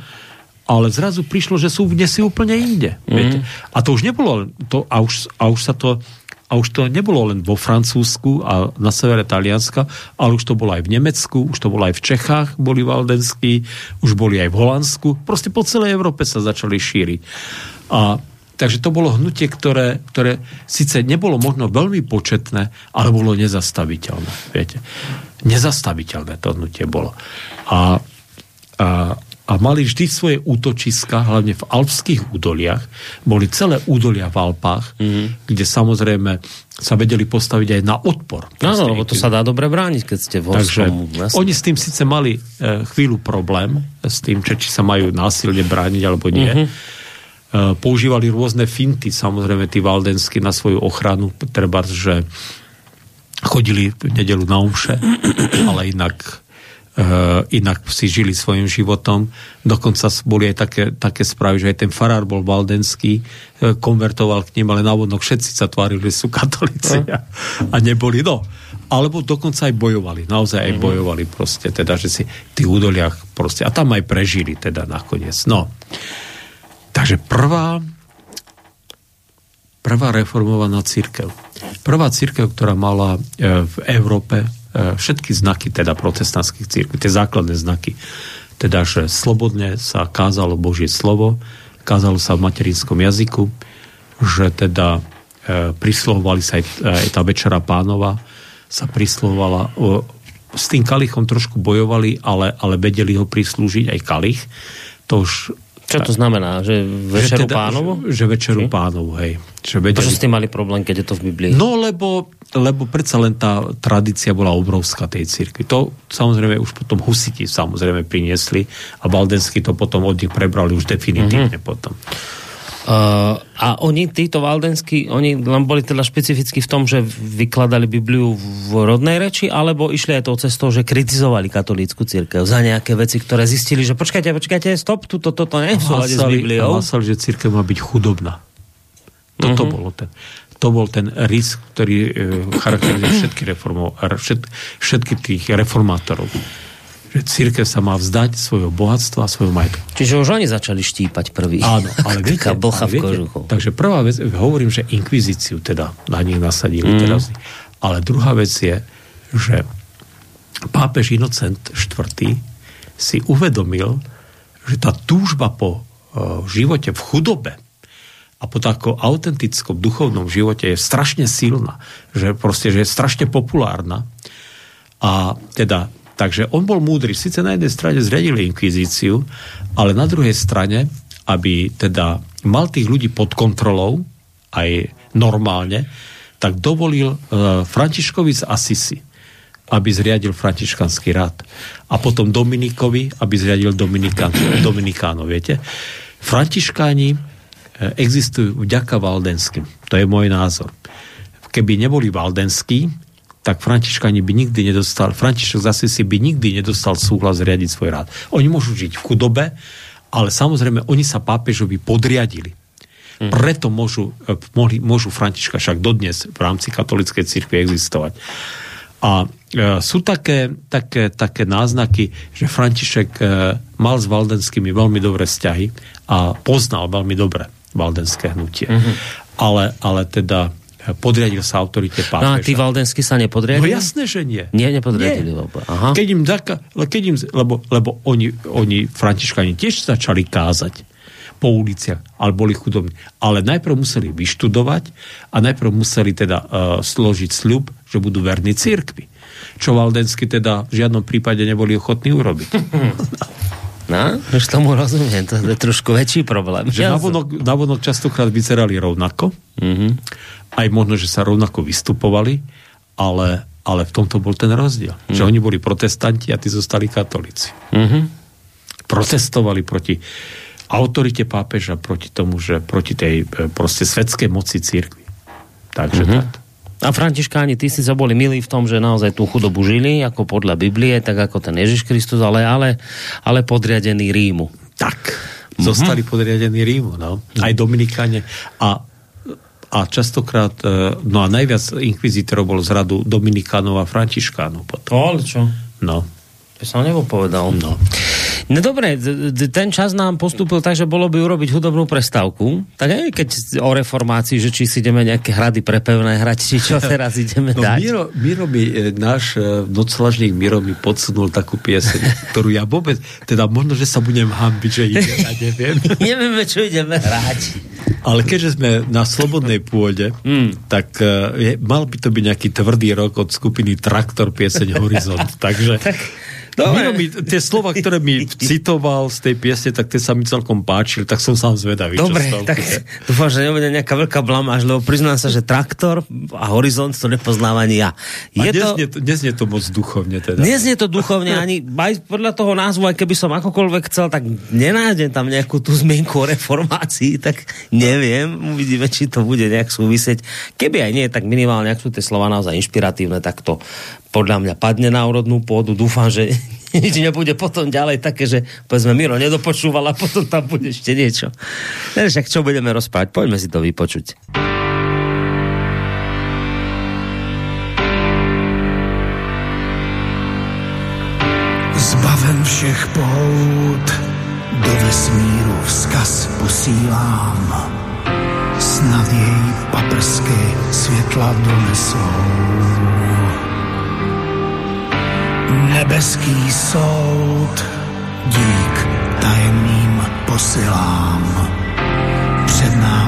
ale zrazu prišlo, že sú dnes si úplne inde. Mm. Viete? A to už nebolo, to, a, už, a už sa to a už to nebolo len vo Francúzsku a na severe Talianska, ale už to bolo aj v Nemecku, už to bolo aj v Čechách, boli valdenskí, už boli aj v Holandsku. Proste po celej Európe sa začali šíriť. A Takže to bolo hnutie, ktoré, ktoré síce nebolo možno veľmi početné, ale bolo nezastaviteľné. Viete? Nezastaviteľné to hnutie bolo. A, a, a mali vždy svoje útočiska, hlavne v alpských údoliach. Boli celé údolia v Alpách, mm-hmm. kde samozrejme sa vedeli postaviť aj na odpor. Áno, lebo to sa dá dobre brániť, keď ste v Takže oni s tým síce mali e, chvíľu problém, s tým, či, či sa majú násilne brániť alebo nie. Mm-hmm používali rôzne finty, samozrejme tí valdensky na svoju ochranu, treba, že chodili v nedelu na umše, ale inak Uh, inak si žili svojim životom. Dokonca boli aj také, také správy, že aj ten farár bol valdenský, uh, konvertoval k ním, ale návodno všetci sa tvárili, že sú katolíci a, a neboli. No. Alebo dokonca aj bojovali. Naozaj aj mhm. bojovali proste, teda, že si v tých údoliach proste, a tam aj prežili teda nakoniec. No. Takže prvá, prvá reformovaná církev. Prvá církev, ktorá mala e, v Európe e, všetky znaky teda protestantských církví, tie základné znaky. Teda, že slobodne sa kázalo Božie slovo, kázalo sa v materinskom jazyku, že teda e, prislovovali sa aj, aj tá večera pánova, sa prislovovala, s tým kalichom trošku bojovali, ale, ale vedeli ho prislúžiť aj kalich. To už čo to znamená? Že večeru že teda, pánovu? Že, že večeru okay. pánovu, hej. Že vedeli... Prečo s tým mali problém, keď je to v Biblii? No, lebo, lebo predsa len tá tradícia bola obrovská tej cirkvi. To samozrejme už potom husiti samozrejme priniesli a Valdensky to potom od nich prebrali už definitívne mm-hmm. potom. Uh, a oni, títo valdenskí, oni len boli teda špecificky v tom, že vykladali Bibliu v rodnej reči, alebo išli aj tou cestou, že kritizovali katolícku církev za nejaké veci, ktoré zistili, že počkajte, počkajte, stop, toto, toto nie je v súlade s Bibliou. Hlásali, že církev má byť chudobná. Toto uh-huh. bolo ten to bol ten risk, ktorý e, charakterizuje všetky reformov, všet, všetky tých reformátorov že církev sa má vzdať svojho bohatstva a svojho majetku. Čiže už oni začali štípať prvý. Áno, ale viete, blcha ale viete takže prvá vec, hovorím, že inkvizíciu teda na nich nasadili mm. teraz. Ale druhá vec je, že pápež Inocent IV. si uvedomil, že tá túžba po uh, živote v chudobe a po takom autentickom duchovnom živote je strašne silná, že proste, že je strašne populárna. A teda Takže on bol múdry. Sice na jednej strane zriadili inkvizíciu, ale na druhej strane, aby teda mal tých ľudí pod kontrolou, aj normálne, tak dovolil uh, Františkovi z Asisi, aby zriadil františkanský rád. A potom Dominikovi, aby zriadil Dominikán, Dominikánov, viete. Františkáni uh, existujú vďaka Valdenským. To je môj názor. Keby neboli Valdenskí, tak Františkani by nikdy nedostal, František zase si by nikdy nedostal súhlas riadiť svoj rád. Oni môžu žiť v chudobe, ale samozrejme oni sa pápežovi podriadili. Mm. Preto môžu, e, mohli, môžu Františka však dodnes v rámci katolickej cirkvi existovať. A e, sú také, také, také náznaky, že František e, mal s valdenskými veľmi dobré vzťahy a poznal veľmi dobre valdenské hnutie. Mm-hmm. Ale, ale teda podriadil sa autorite pápeža. No a tí Valdensky sa nepodriadili? No jasné, že nie. Nie, nepodriadili. Nie. Aha. Keď im, keď im, lebo, lebo oni, oni Františkani tiež začali kázať po uliciach, ale boli chudobní. Ale najprv museli vyštudovať a najprv museli teda uh, složiť sľub, že budú verní církvi. Čo Valdensky teda v žiadnom prípade neboli ochotní urobiť. No, už tomu rozumiem, to je trošku väčší problém. Že navonok, navonok častokrát vyzerali rovnako, mm-hmm. aj možno, že sa rovnako vystupovali, ale, ale v tomto bol ten rozdiel. Mm-hmm. Že oni boli protestanti a tí zostali katolíci. Mm-hmm. Protestovali proti autorite pápeža, proti tomu, že proti tej e, proste svetskej moci církvy. Takže mm-hmm. tak. A Františkáni, tí si sa boli milí v tom, že naozaj tú chudobu žili, ako podľa Biblie, tak ako ten Ježiš Kristus, ale, ale, ale podriadený Rímu. Tak, mm-hmm. zostali podriadení Rímu, no. Aj Dominikáne. A a častokrát, e, no a najviac inkvizitorov bol z radu Dominikánov a Františkánov potom. ale čo? No. To som nebol povedal. No. No dobre, ten čas nám postupil tak, že bolo by urobiť hudobnú prestávku. Tak aj keď o reformácii, že či si ideme nejaké hrady pre pevné hrať, či čo teraz ideme no, dať. Miro, Miro mi, e, náš e, noclažník Miro mi podsunul takú pieseň, ktorú ja vôbec, teda možno, že sa budem hambiť, že ide, ja neviem. Nevieme, čo ideme hrať. Ale keďže sme na slobodnej pôde, mm. tak uh, je, mal by to byť nejaký tvrdý rok od skupiny Traktor pieseň Horizont. Takže... Tak Dobre. mi, tie slova, ktoré mi citoval z tej piesne, tak tie sa mi celkom páčili, tak som sám zvedavý. Dobre, tak dúfam, že nebude nejaká veľká blamáž, lebo priznám sa, že traktor a horizont to nepoznávam ani ja. Je a dnes, to... Nie, dnes nie to moc duchovne teda. Dnes nie to duchovne, ani aj podľa toho názvu, aj keby som akokoľvek chcel, tak nenájdem tam nejakú tú zmienku o reformácii, tak neviem, uvidíme, či to bude nejak súvisieť. Keby aj nie, tak minimálne, ak sú tie slova naozaj inšpiratívne, tak to podľa mňa padne na úrodnú pôdu. Dúfam, že nič nebude potom ďalej také, že povedzme Miro nedopočúval a potom tam bude ešte niečo. Ne, však čo budeme rozprávať? Poďme si to vypočuť. Zbaven všech pout do vesmíru vzkaz posílám. Snad jej paprsky světla donesou nebeský soud. Dík tajemným posilám. Před námi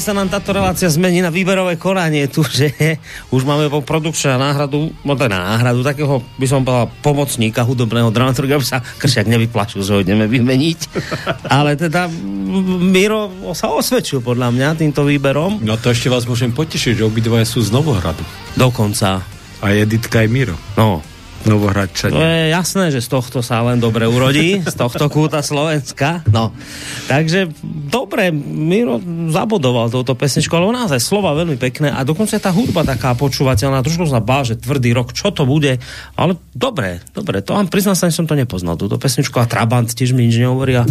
Pomaly sa nám táto relácia zmení na výberové konanie tu, že už máme po produkčná náhradu, no teda náhradu takého, by som povedal, pomocníka hudobného dramaturga, aby sa Kršiak nevyplašil, že ho ideme vymeniť. Ale teda Miro sa osvedčil podľa mňa týmto výberom. No to ešte vás môžem potešiť, že obidvaja sú z Novohradu. Dokonca. A Editka aj Miro. No, To Novohradčania. je jasné, že z tohto sa len dobre urodí, z tohto kúta Slovenska. No, takže dobre, Miro zabodoval touto pesničku, ale naozaj slova veľmi pekné a dokonca tá hudba taká počúvateľná. Trošku som sa bál, že tvrdý rok, čo to bude, ale dobre, dobre, to vám priznám sa, že som to nepoznal, túto pesničku a Trabant tiež mi nič nehovorí a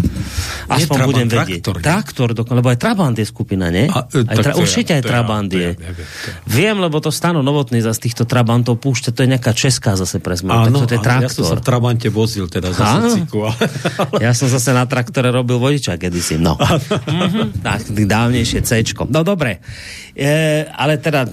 aspoň Trabant, budem vedieť. Traktor. Traktor, dokonca, lebo aj Trabant je skupina, nie? A, e, aj tra- ja- určite aj ja- Trabant je. ja Viem, lebo to Stano Novotný za z týchto Trabantov púšťa, to je nejaká česká zase prezme. Áno, to je áno, ja som sa traktor. v Trabante vozil teda za sociku, ale... Ja som zase na traktore robil vodiča kedysi, no. Mhm, tak, dávnejšie C. No dobre, e, ale teda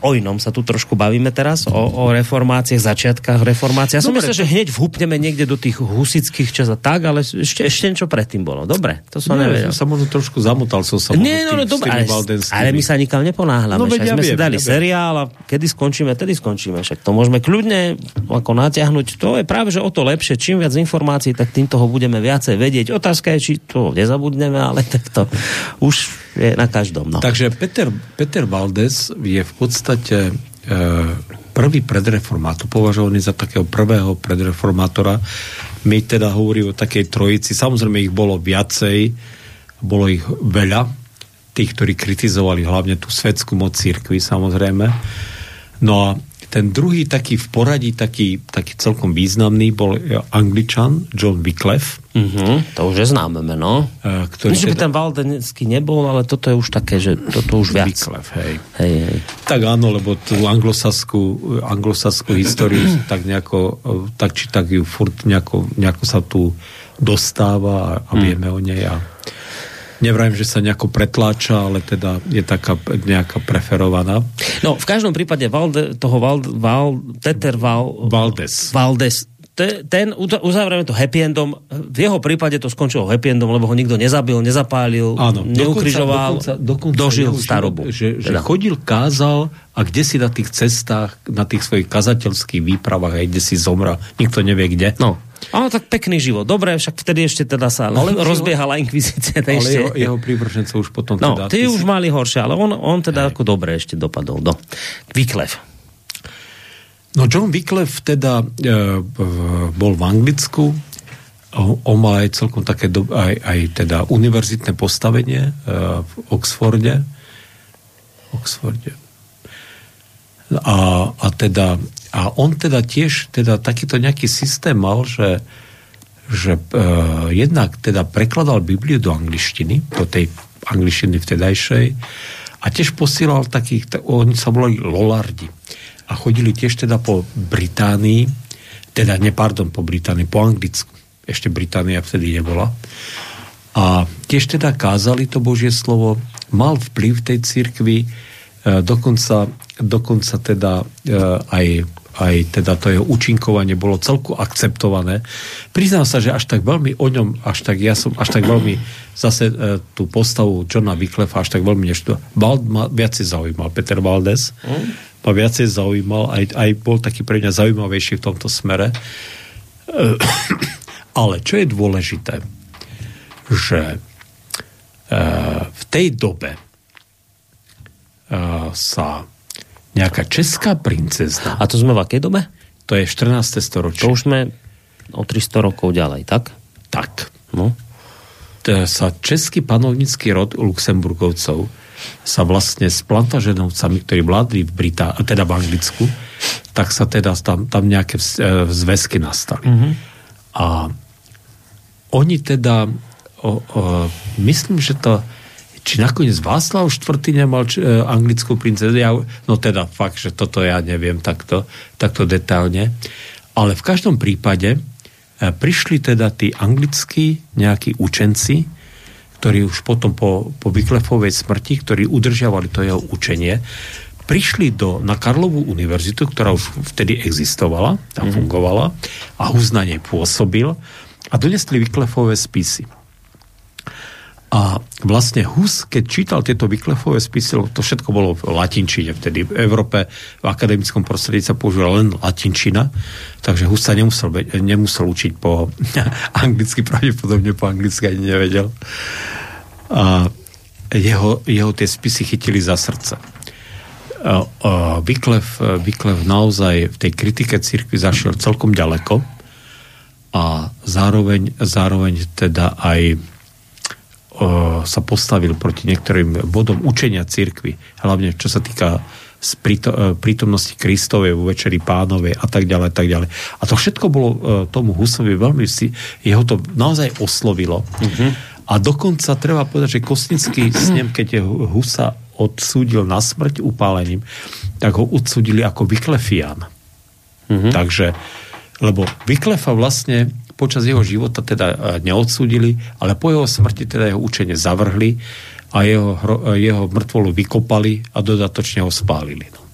o inom sa tu trošku bavíme teraz, o, o reformáciách, začiatkách reformácie. Ja som myslel, že hneď vhupneme niekde do tých husických čas a tak, ale ešte, ešte niečo predtým bolo. Dobre, to som Nie, nevedel. som sa možno trošku zamotal som sa Nie, no, no, dobre, ale, ale my sa nikam neponáhľame. No, No, veď ja sme si viem, dali ja seriál a kedy skončíme, tedy skončíme. Však to môžeme kľudne ako natiahnuť. To je práve, že o to lepšie. Čím viac informácií, tak tým toho budeme viacej vedieť. Otázka je, či to nezabudneme, ale tak to už je na každom. No. Takže Peter, Peter Valdes je v podstate e, prvý predreformátor, považovaný za takého prvého predreformátora. My teda hovoríme o takej trojici, samozrejme ich bolo viacej, bolo ich veľa, tých, ktorí kritizovali hlavne tú svetskú moc církvy, samozrejme. No a ten druhý taký v poradí, taký, taký celkom významný, bol Angličan John Wycliffe, Uh-huh, to už je známe meno. e, ktorý Myslím, že by ten Valdenský nebol, ale toto je už také, že toto už viac. Wycliffe, hej. Hej, hej. Tak áno, lebo tú anglosaskú, anglosaskú históriu tak nejako, eh, tak či tak ju furt nejako, nejako sa tu dostáva a, a vieme o nej a nevrajím, že sa nejako pretláča, ale teda je taká nejaká preferovaná. No, v každom prípade Valde, toho Val, Val, Teter Val, Valdes. Valdes, te- ten, uza- uzavrieme to happy endom, v jeho prípade to skončilo happy endom, lebo ho nikto nezabil, nezapálil, Áno, neukrižoval, dokonca, dokonca dožil jeho starobu. Že, že Teda. chodil, kázal a kde si na tých cestách, na tých svojich kazateľských výpravách, aj kde si zomrel, nikto nevie kde. No, ale tak pekný život. Dobre, však vtedy ešte teda sa už rozbiehala inkvizícia. Ale ešte. jeho, jeho prívržencov už potom No, teda... tí ty už si- mali horšie, ale on, on teda ako dobre ešte dopadol. No. Wyclef. No John Wycliffe teda e, v- bol v Anglicku, on mal aj celkom také do, aj, aj teda univerzitné postavenie e, v Oxforde. Oxforde. A, a teda a on teda tiež teda takýto nejaký systém mal, že, že e, jednak teda prekladal Bibliu do angličtiny, do tej angličtiny vtedajšej a tiež posielal takých, t- oni sa volali lolardi a chodili tiež teda po Británii, teda ne, pardon, po Británii, po Anglicku. Ešte Británia vtedy nebola. A tiež teda kázali to Božie slovo, mal vplyv tej cirkvi, e, dokonca, dokonca teda e, aj, aj teda to jeho účinkovanie bolo celku akceptované. Priznám sa, že až tak veľmi o ňom, až tak ja som, až tak veľmi zase e, tú postavu Johna Wycliffa až tak veľmi neštudoval. Vald ma viacej zaujímal, Peter Valdes ma viacej zaujímal, aj, aj bol taký pre mňa zaujímavejší v tomto smere. E, ale čo je dôležité, že e, v tej dobe e, sa nejaká česká princezna, A to sme v akej dobe? to je 14. storočie, To už sme o 300 rokov ďalej, tak? tak, No. t- sa český panovnícky rod Luxemburgovcov sa vlastne s plantaženovcami, ktorí vládli v Britá, teda v Anglicku, tak sa teda tam, tam nejaké e, zväzky nastali. Mm-hmm. A oni teda, o, o, myslím, že to, či nakoniec Václav IV. nemal č, e, anglickú princezu, ja, no teda fakt, že toto ja neviem takto, takto detailne, ale v každom prípade e, prišli teda tí anglickí nejakí učenci, ktorí už potom po, po Vyklefovej smrti, ktorí udržiavali to jeho učenie, prišli do, na Karlovú univerzitu, ktorá už vtedy existovala, tam mm-hmm. fungovala a Hus na nej pôsobil a donesli Vyklefové spisy. A vlastne Hus, keď čítal tieto Wyclifové spisy, to všetko bolo v latinčine, vtedy v Európe v akademickom prostredí sa používala len latinčina, takže Hus sa nemusel, nemusel učiť po anglicky, pravdepodobne po anglicky ani nevedel. A jeho, jeho tie spisy chytili za srdce. Wyclef, Wyclef naozaj v tej kritike cirkvi zašiel celkom ďaleko a zároveň, zároveň teda aj sa postavil proti niektorým bodom učenia cirkvy, hlavne čo sa týka e, prítomnosti Kristovej vo Večeri pánovej a tak ďalej, tak ďalej. A to všetko bolo e, tomu Husovi veľmi si, jeho to naozaj oslovilo. Uh-huh. A dokonca treba povedať, že Kostnický snem, keď je Husa odsúdil na smrť upálením, tak ho odsúdili ako Vyklefian. Uh-huh. Takže, lebo Vyklefa vlastne počas jeho života teda e, neodsúdili, ale po jeho smrti teda jeho učenie zavrhli a jeho, e, jeho mŕtvolu vykopali a dodatočne ho spálili. No.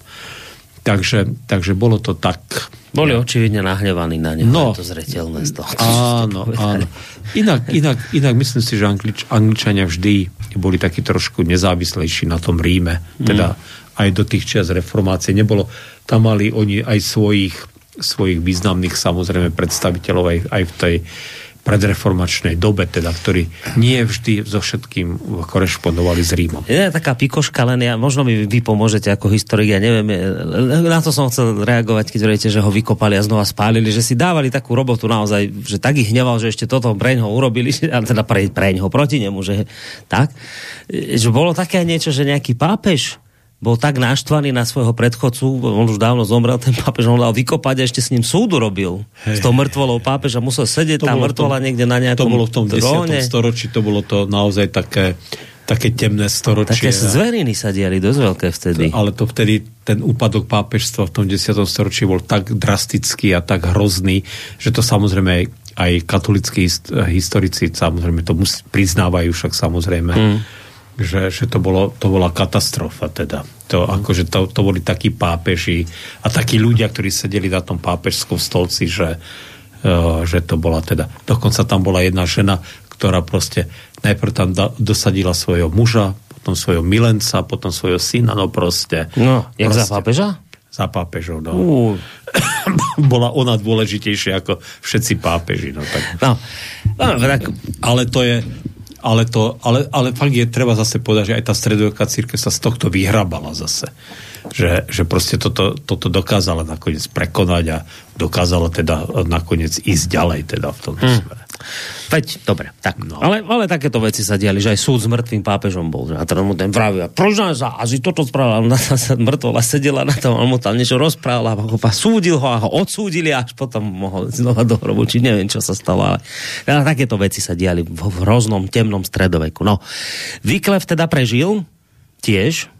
Takže, takže bolo to tak... Boli očividne nahnevaní na neho, No. je to zretelné z toho. Áno, áno. Inak, inak, inak myslím si, že Anglič, Angličania vždy boli takí trošku nezávislejší na tom Ríme. Teda aj do tých čias reformácie nebolo. Tam mali oni aj svojich, svojich významných samozrejme predstaviteľov aj, aj v tej predreformačnej dobe, teda, ktorí nie vždy so všetkým korešpondovali s Rímom. Je taká pikoška, len ja, možno mi vy pomôžete ako historik, ja neviem, je- na to som chcel reagovať, keď hovoríte, že ho vykopali a znova spálili, že si dávali takú robotu naozaj, že tak ich hneval, že ešte toto preň ho urobili, a teda pre, preň ho proti nemu, že tak, že bolo také niečo, že nejaký pápež bol tak naštvaný na svojho predchodcu, on už dávno zomrel, ten pápež, on dal vykopať a ešte s ním súdu robil. S tou mŕtvolou pápeža musel sedieť tá mŕtvola niekde na nejakom To bolo v tom 10. tróne. storočí, to bolo to naozaj také, také temné storočie. Také zveriny sa diali dosť veľké vtedy. Ale to vtedy, ten úpadok pápežstva v tom 10. storočí bol tak drastický a tak hrozný, že to samozrejme aj, katolickí hist- historici samozrejme to mus, priznávajú však samozrejme, mm. Že, že to, bolo, to bola katastrofa teda. To, akože to, to boli takí pápeži a takí ľudia, ktorí sedeli na tom pápežskom stolci, že, uh, že to bola teda... Dokonca tam bola jedna žena, ktorá proste najprv tam da, dosadila svojho muža, potom svojho milenca, potom svojho syna, no proste. No, jak za proste, pápeža? Za pápežov, no. Ú, Bola ona dôležitejšia ako všetci pápeži, no tak. no, no, tak, Ale to je, ale, to, ale, ale fakt je treba zase povedať, že aj tá stredoveká církev sa z tohto vyhrabala zase. Že, že proste toto, toto dokázala nakoniec prekonať a dokázala teda nakoniec ísť ďalej teda v tomto hmm. smere. Veď, dobre, tak. No. No. Ale, ale takéto veci sa diali, že aj súd s mŕtvým pápežom bol. že? A teda mu ten vravil, proč nás za asi toto spravil, ona sa sa mŕtvola sedela na tom, on mu tam niečo rozprával, a súdil ho a ho odsúdili a až potom mohol znova do hrobu, či neviem, čo sa stalo, ale, ale takéto veci sa diali v, hroznom, temnom stredoveku. No, Vyklef teda prežil, tiež,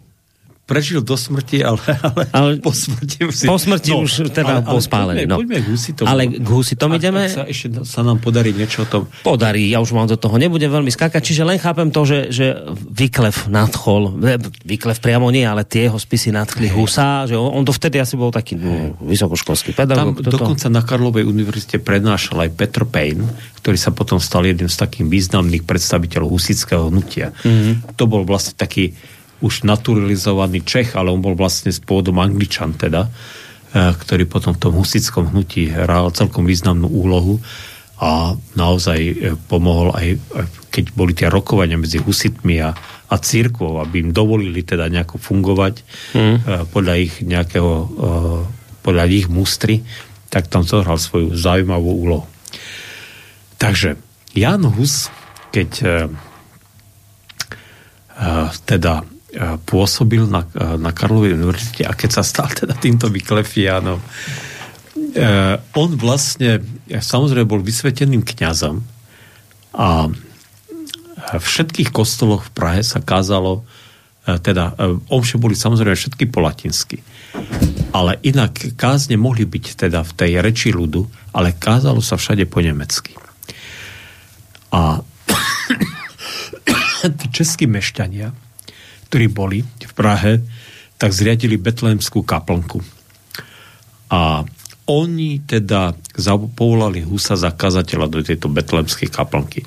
Prežil do smrti, ale, ale, Ale po smrti už po smrti už teda bol spálený. Poďme, no. poďme k Husitom. Ale k Husitom ideme? Ak sa ešte sa nám podarí niečo o tom podarí, ja už vám do toho nebudem veľmi skákať, čiže len chápem to, že, že Vyklef nadchol, Vyklef priamo nie, ale tie jeho spisy nadchli Husa, že on, on to vtedy asi bol taký no, vysokoškolský Tam pedagóg. toto. dokonca na Karlovej univerzite prednášal aj Petr Payne, ktorý sa potom stal jedným z takých významných predstaviteľov husického hnutia. Mhm. Mm-hmm. To bol vlastne taký už naturalizovaný Čech, ale on bol vlastne s pôvodom Angličan teda, eh, ktorý potom v tom husickom hnutí hral celkom významnú úlohu a naozaj eh, pomohol aj, aj keď boli tie rokovania medzi husitmi a, a církvou, aby im dovolili teda nejako fungovať mm. podľa ich nejakého podľa ich mústry, tak tam zohral svoju zaujímavú úlohu. Takže Jan Hus, keď teda pôsobil na, uh, na Karlovej univerzite a keď sa stal teda týmto vyklefianom, uh, on vlastne samozrejme bol vysveteným kňazom a v všetkých kostoloch v Prahe sa kázalo teda, omše boli samozrejme všetky po latinsky. Ale inak kázne mohli byť teda v tej reči ľudu, ale kázalo sa všade po nemecky. A tí českí mešťania, ktorí boli v Prahe, tak zriadili betlémskú kaplnku. A oni teda povolali Husa za kazateľa do tejto betlémskej kaplnky.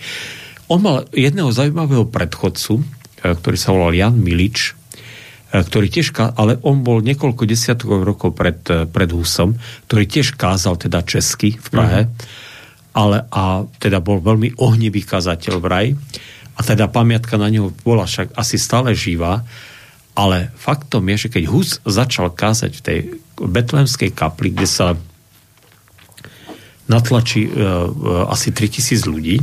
On mal jedného zaujímavého predchodcu, e, ktorý sa volal Jan Milič, e, ktorý tiež, ale on bol niekoľko desiatkov rokov pred, e, pred Husom, ktorý tiež kázal teda česky v Prahe, ale a teda bol veľmi ohnivý kazateľ vraj a teda pamiatka na neho bola však asi stále živá, ale faktom je, že keď Hus začal kázať v tej betlemskej kapli, kde sa natlačí e, e, asi 3000 ľudí,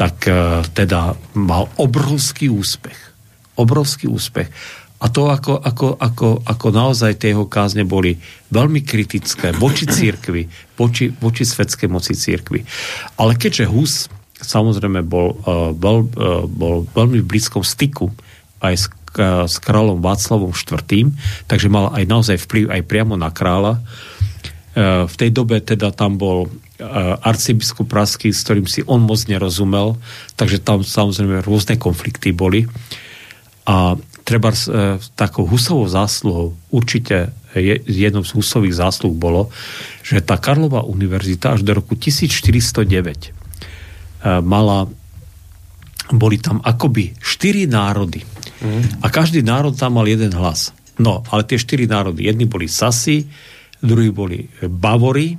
tak e, teda mal obrovský úspech. Obrovský úspech. A to ako, ako, ako, ako naozaj tie jeho kázne boli veľmi kritické voči církvi, voči, voči svetskej moci církvi. Ale keďže Hus samozrejme bol, uh, veľ, uh, bol veľmi v blízkom styku aj s, uh, s kráľom Václavom IV., takže mal aj naozaj vplyv aj priamo na kráľa, v tej dobe teda tam bol arcibiskup Praský, s ktorým si on moc nerozumel, takže tam samozrejme rôzne konflikty boli. A treba s e, takou husovou zásluhou, určite je, jednou z husových zásluh bolo, že tá Karlová univerzita až do roku 1409 e, mala boli tam akoby štyri národy. A každý národ tam mal jeden hlas. No, ale tie štyri národy, jedni boli Sasi, druhí boli Bavory,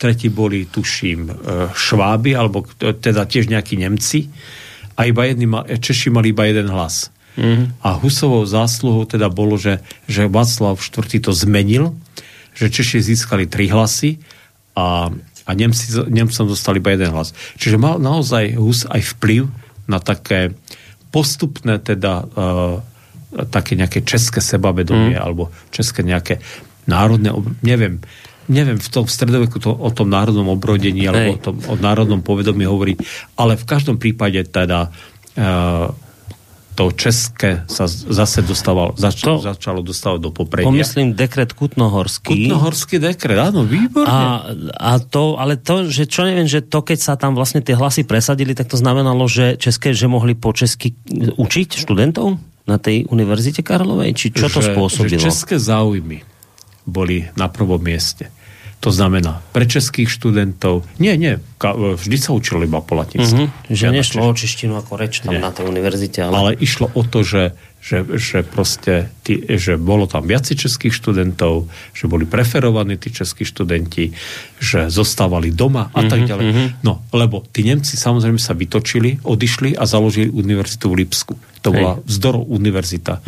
tretí boli, tuším, e, Šváby, alebo teda tiež nejakí Nemci, a iba jedni, ma- Češi mali iba jeden hlas. Mm. A Husovou zásluhou teda bolo, že, že Václav IV to zmenil, že Češi získali tri hlasy a, a Nemci, Nemcom dostali iba jeden hlas. Čiže mal naozaj Hus aj vplyv na také postupné teda uh, také nejaké české sebavedomie mm. alebo české nejaké národné, neviem, neviem v tom stredoveku to, o tom národnom obrodení alebo Hej. o tom o národnom povedomí hovoriť, ale v každom prípade teda uh, to české sa zase dostával, zač, To- začalo dostávať do popredia. Pomyslím dekret Kutnohorský. Kutnohorský dekret, áno, výborne. A, a to, ale to, že čo neviem, že to, keď sa tam vlastne tie hlasy presadili, tak to znamenalo, že české, že mohli po česky učiť študentov na tej univerzite Karlovej? Či čo to že, spôsobilo? Že české záujmy boli na prvom mieste. To znamená, pre českých študentov, nie, nie, ka, vždy sa učili iba po latinsky. Mhm, že Žiadna nešlo o češtinu ako reč tam Nie. na tej univerzite, ale... Ale išlo o to, že, že, že proste, tí, že bolo tam viacej českých študentov, že boli preferovaní tí českí študenti, že zostávali doma a tak ďalej. No, lebo tí Nemci samozrejme sa vytočili, odišli a založili univerzitu v Lipsku. To Hej. bola vzdorov univerzita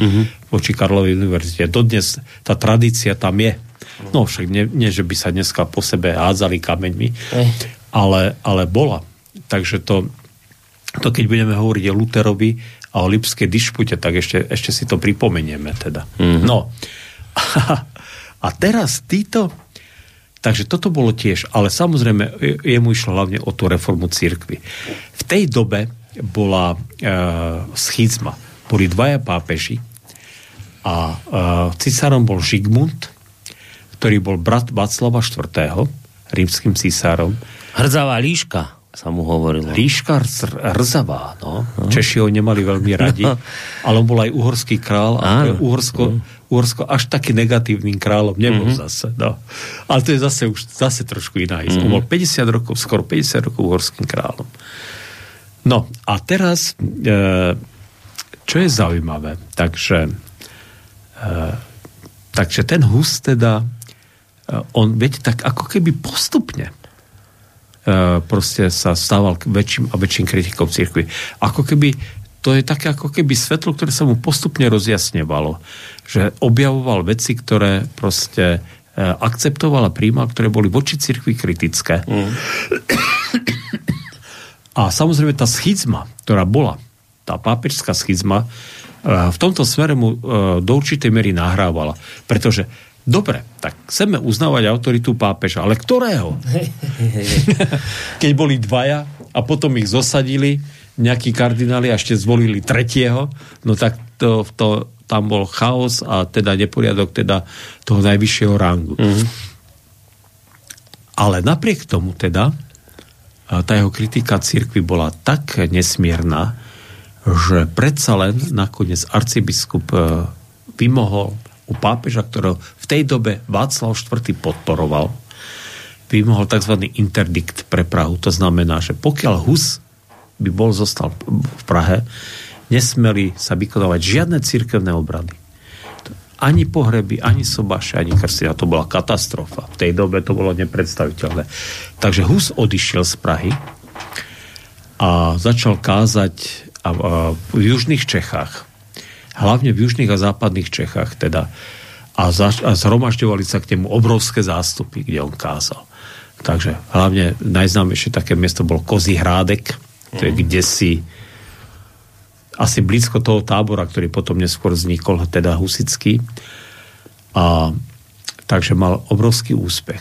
voči Karlovej univerzite. Dodnes tá tradícia tam je. No však nie, nie, že by sa dneska po sebe hádzali kameňmi, ale, ale bola. Takže to, to keď budeme hovoriť o Luterovi a o Lipskej dišpute, tak ešte, ešte si to pripomenieme teda. Mm-hmm. No. A teraz títo Takže toto bolo tiež, ale samozrejme je- jemu išlo hlavne o tú reformu církvy. V tej dobe bola e, schizma. Boli dvaja pápeži a e, cisárom bol Žigmund, ktorý bol brat Václava IV., rímským cisárom. Hrdzavá líška sa mu hovorilo. Líška Rzavá, no. Češi ho nemali veľmi radi, ale on bol aj uhorský král a Áno. Uhorsko, Uhorsko až taký negatívnym kráľom nebol Mhm. mm-hmm. zase. No. Ale to je zase už zase trošku iná mm-hmm. On bol 50 rokov, skoro 50 rokov uhorským kráľom. No a teraz, e, čo je zaujímavé, takže, e, takže ten Hus teda, on, viete, tak ako keby postupne e, proste sa stával väčším a väčším kritikom cirkvi. Ako keby, to je také ako keby svetlo, ktoré sa mu postupne rozjasňovalo. Že objavoval veci, ktoré proste e, akceptoval a príjmal, ktoré boli voči cirkvi kritické. Mm. A samozrejme tá schizma, ktorá bola, tá pápežská schizma, v tomto smere mu do určitej miery nahrávala. Pretože, dobre, tak chceme uznávať autoritu pápeža, ale ktorého? Keď boli dvaja a potom ich zosadili nejakí kardináli a ešte zvolili tretieho, no tak to, to, tam bol chaos a teda neporiadok teda toho najvyššieho rangu. Mm-hmm. Ale napriek tomu teda tá jeho kritika církvy bola tak nesmierna, že predsa len nakoniec arcibiskup e, vymohol u pápeža, ktorého v tej dobe Václav IV. podporoval, vymohol tzv. interdikt pre Prahu. To znamená, že pokiaľ Hus by bol zostal v Prahe, nesmeli sa vykonávať žiadne církevné obrady. Ani pohreby, ani sobaše, ani krsty. To bola katastrofa. V tej dobe to bolo nepredstaviteľné. Takže Hus odišiel z Prahy a začal kázať a, v južných Čechách. Hlavne v južných a západných Čechách teda. A, zač- a zhromažďovali sa k nemu obrovské zástupy, kde on kázal. Takže hlavne najznámejšie také miesto bol Kozí Hrádek, to je kde si asi blízko toho tábora, ktorý potom neskôr vznikol, teda Husický. A, takže mal obrovský úspech.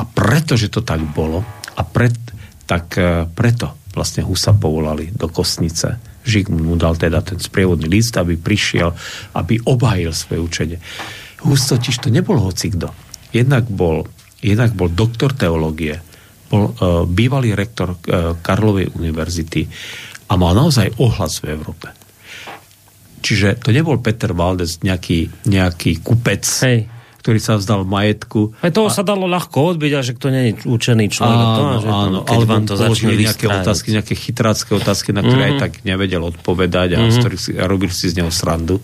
A pretože to tak bolo, a pred, tak e, preto vlastne Husa povolali do Kosnice. Žigmund mu dal teda ten sprievodný list, aby prišiel, aby obhájil svoje učenie. Hus totiž to nebol hocikdo. Jednak bol, jednak bol doktor teológie, bol uh, bývalý rektor uh, Karlovej univerzity a mal naozaj ohlas v Európe. Čiže to nebol Peter Valdes, nejaký, nejaký kupec, Hej. Ktorý sa vzdal majetku. Aj toho sa dalo ľahko odbiť, a že kto nie je učený človek. Áno, to, že áno, keď alebo vám to začne nejaké otázky, nejaké chytrácké otázky, na ktoré mm-hmm. aj tak nevedel odpovedať a, z ktorých si, a robil si z neho srandu.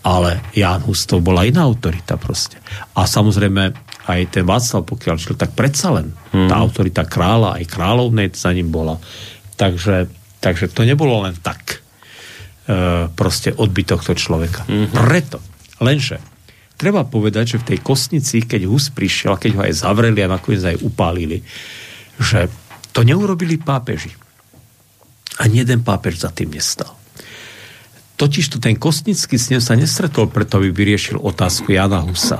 Ale Jan Hus to bola iná autorita proste. A samozrejme aj ten Václav, pokiaľ šiel, tak predsa len mm-hmm. tá autorita kráľa, aj kráľovnej za ním bola. Takže, takže to nebolo len tak e, proste odbytok toho človeka. Mm-hmm. Preto. Lenže treba povedať, že v tej kostnici, keď Hus prišiel, keď ho aj zavreli a nakoniec aj upálili, že to neurobili pápeži. Ani jeden pápež za tým nestal. Totižto ten kostnický snem sa nestretol preto, aby vyriešil otázku Jana Husa.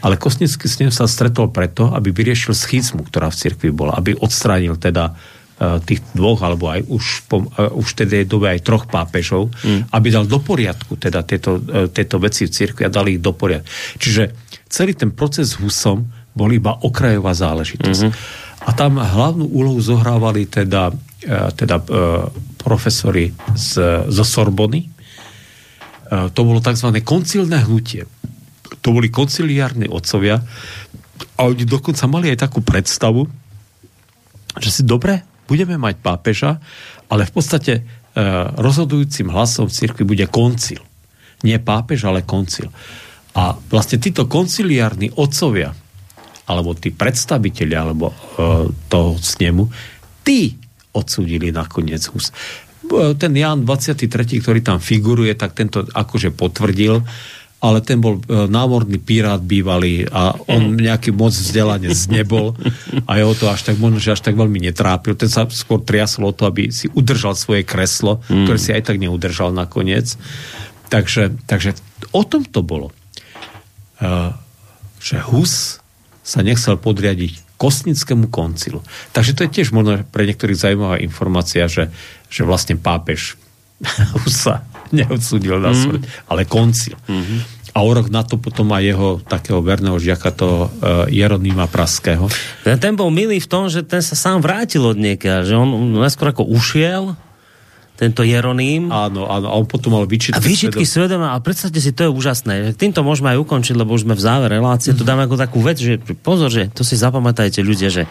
Ale kostnický snem sa stretol preto, aby vyriešil schizmu, ktorá v cirkvi bola, aby odstránil teda tých dvoch, alebo aj už, po, uh, už tedy dobe aj troch pápežov, mm. aby dal do poriadku teda tieto, uh, tieto veci v cirkvi a dali ich do poriadku. Čiže celý ten proces s Husom bol iba okrajová záležitosť. Mm-hmm. A tam hlavnú úlohu zohrávali teda, teda profesori z, zo Sorbony. To bolo tzv. koncilné hnutie. To boli konciliárni otcovia a oni dokonca mali aj takú predstavu, že si dobre, budeme mať pápeža, ale v podstate e, rozhodujúcim hlasom v cirkvi bude koncil. Nie pápež, ale koncil. A vlastne títo konciliárni otcovia, alebo tí predstaviteľi, alebo e, toho snemu, tí odsúdili nakoniec Hus. E, Ten Jan 23., ktorý tam figuruje, tak tento akože potvrdil, ale ten bol e, námorný pirát bývalý a on nejaký moc vzdelanie nebol a jeho to až tak možno, že až tak veľmi netrápil. Ten sa skôr triasol o to, aby si udržal svoje kreslo, mm. ktoré si aj tak neudržal nakoniec. Takže, takže o tom to bolo. Uh, že Hus sa nechcel podriadiť Kostnickému koncilu. Takže to je tiež možno pre niektorých zaujímavá informácia, že, že vlastne pápež Husa neodsúdil na smrť, mm. ale koncil. Mm-hmm. A o rok na to potom aj jeho takého verného žiaka, toho uh, Jeronýma Praského. Ten, ten bol milý v tom, že ten sa sám vrátil od niekiaľ, že on najskôr ako ušiel, tento Jeroným. Áno, áno, a on potom mal výčitky. A výčitky svedomia, a predstavte si, to je úžasné. Týmto môžeme aj ukončiť, lebo už sme v závere relácie. Tu dáme ako takú vec, že pozor, že to si zapamätajte ľudia, že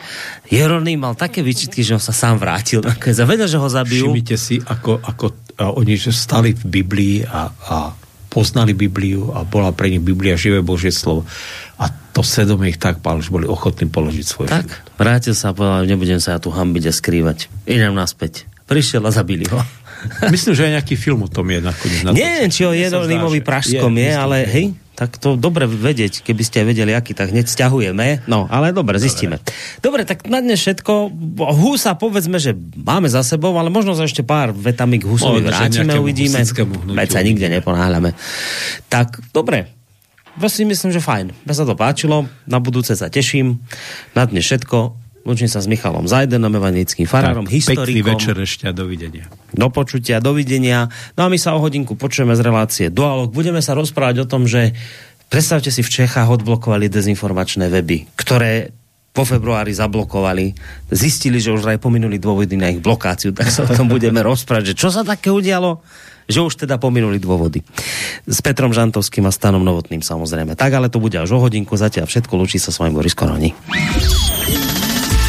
Jeroným mal také výčitky, že on sa sám vrátil. A vedel, že ho zabijú. Všimnite si, ako, ako a oni že stali v Biblii a, a poznali Bibliu a bola pre nich Biblia živé Božie slovo. A to svedomie ich tak pál, že boli ochotní položiť svoj Tak, život. vrátil sa a povedal, nebudem sa ja tu hambiť a skrývať. Idem naspäť. Prišiel a zabili ho. Myslím, že aj nejaký film o tom je nakoniec. Na Neviem, či o že Pražskom je, myslím, ale hej, tak to dobre vedieť, keby ste vedeli, aký, tak hneď stiahujeme. No, ale dobre, zistíme. Dobre, tak na dnes všetko. Husa povedzme, že máme za sebou, ale možno sa ešte pár vetami k Husovi že vrátime, uvidíme. Veď sa nikde neponáhľame. Tak, dobre. Ja si myslím, že fajn. Mne sa to páčilo, na budúce sa teším. Na dnes všetko. Lúčim sa s Michalom Zajdenom, evanickým farárom, Tak, pekný historikom. večer ešte a dovidenia. Do počutia, dovidenia. No a my sa o hodinku počujeme z relácie Dualog. Budeme sa rozprávať o tom, že predstavte si, v Čechách odblokovali dezinformačné weby, ktoré po februári zablokovali, zistili, že už aj pominuli dôvody na ich blokáciu, tak sa o tom budeme rozprávať, že čo sa také udialo, že už teda pominuli dôvody. S Petrom Žantovským a Stanom Novotným samozrejme. Tak, ale to bude až o hodinku, zatiaľ všetko, lučí sa s vami Boris Koroni.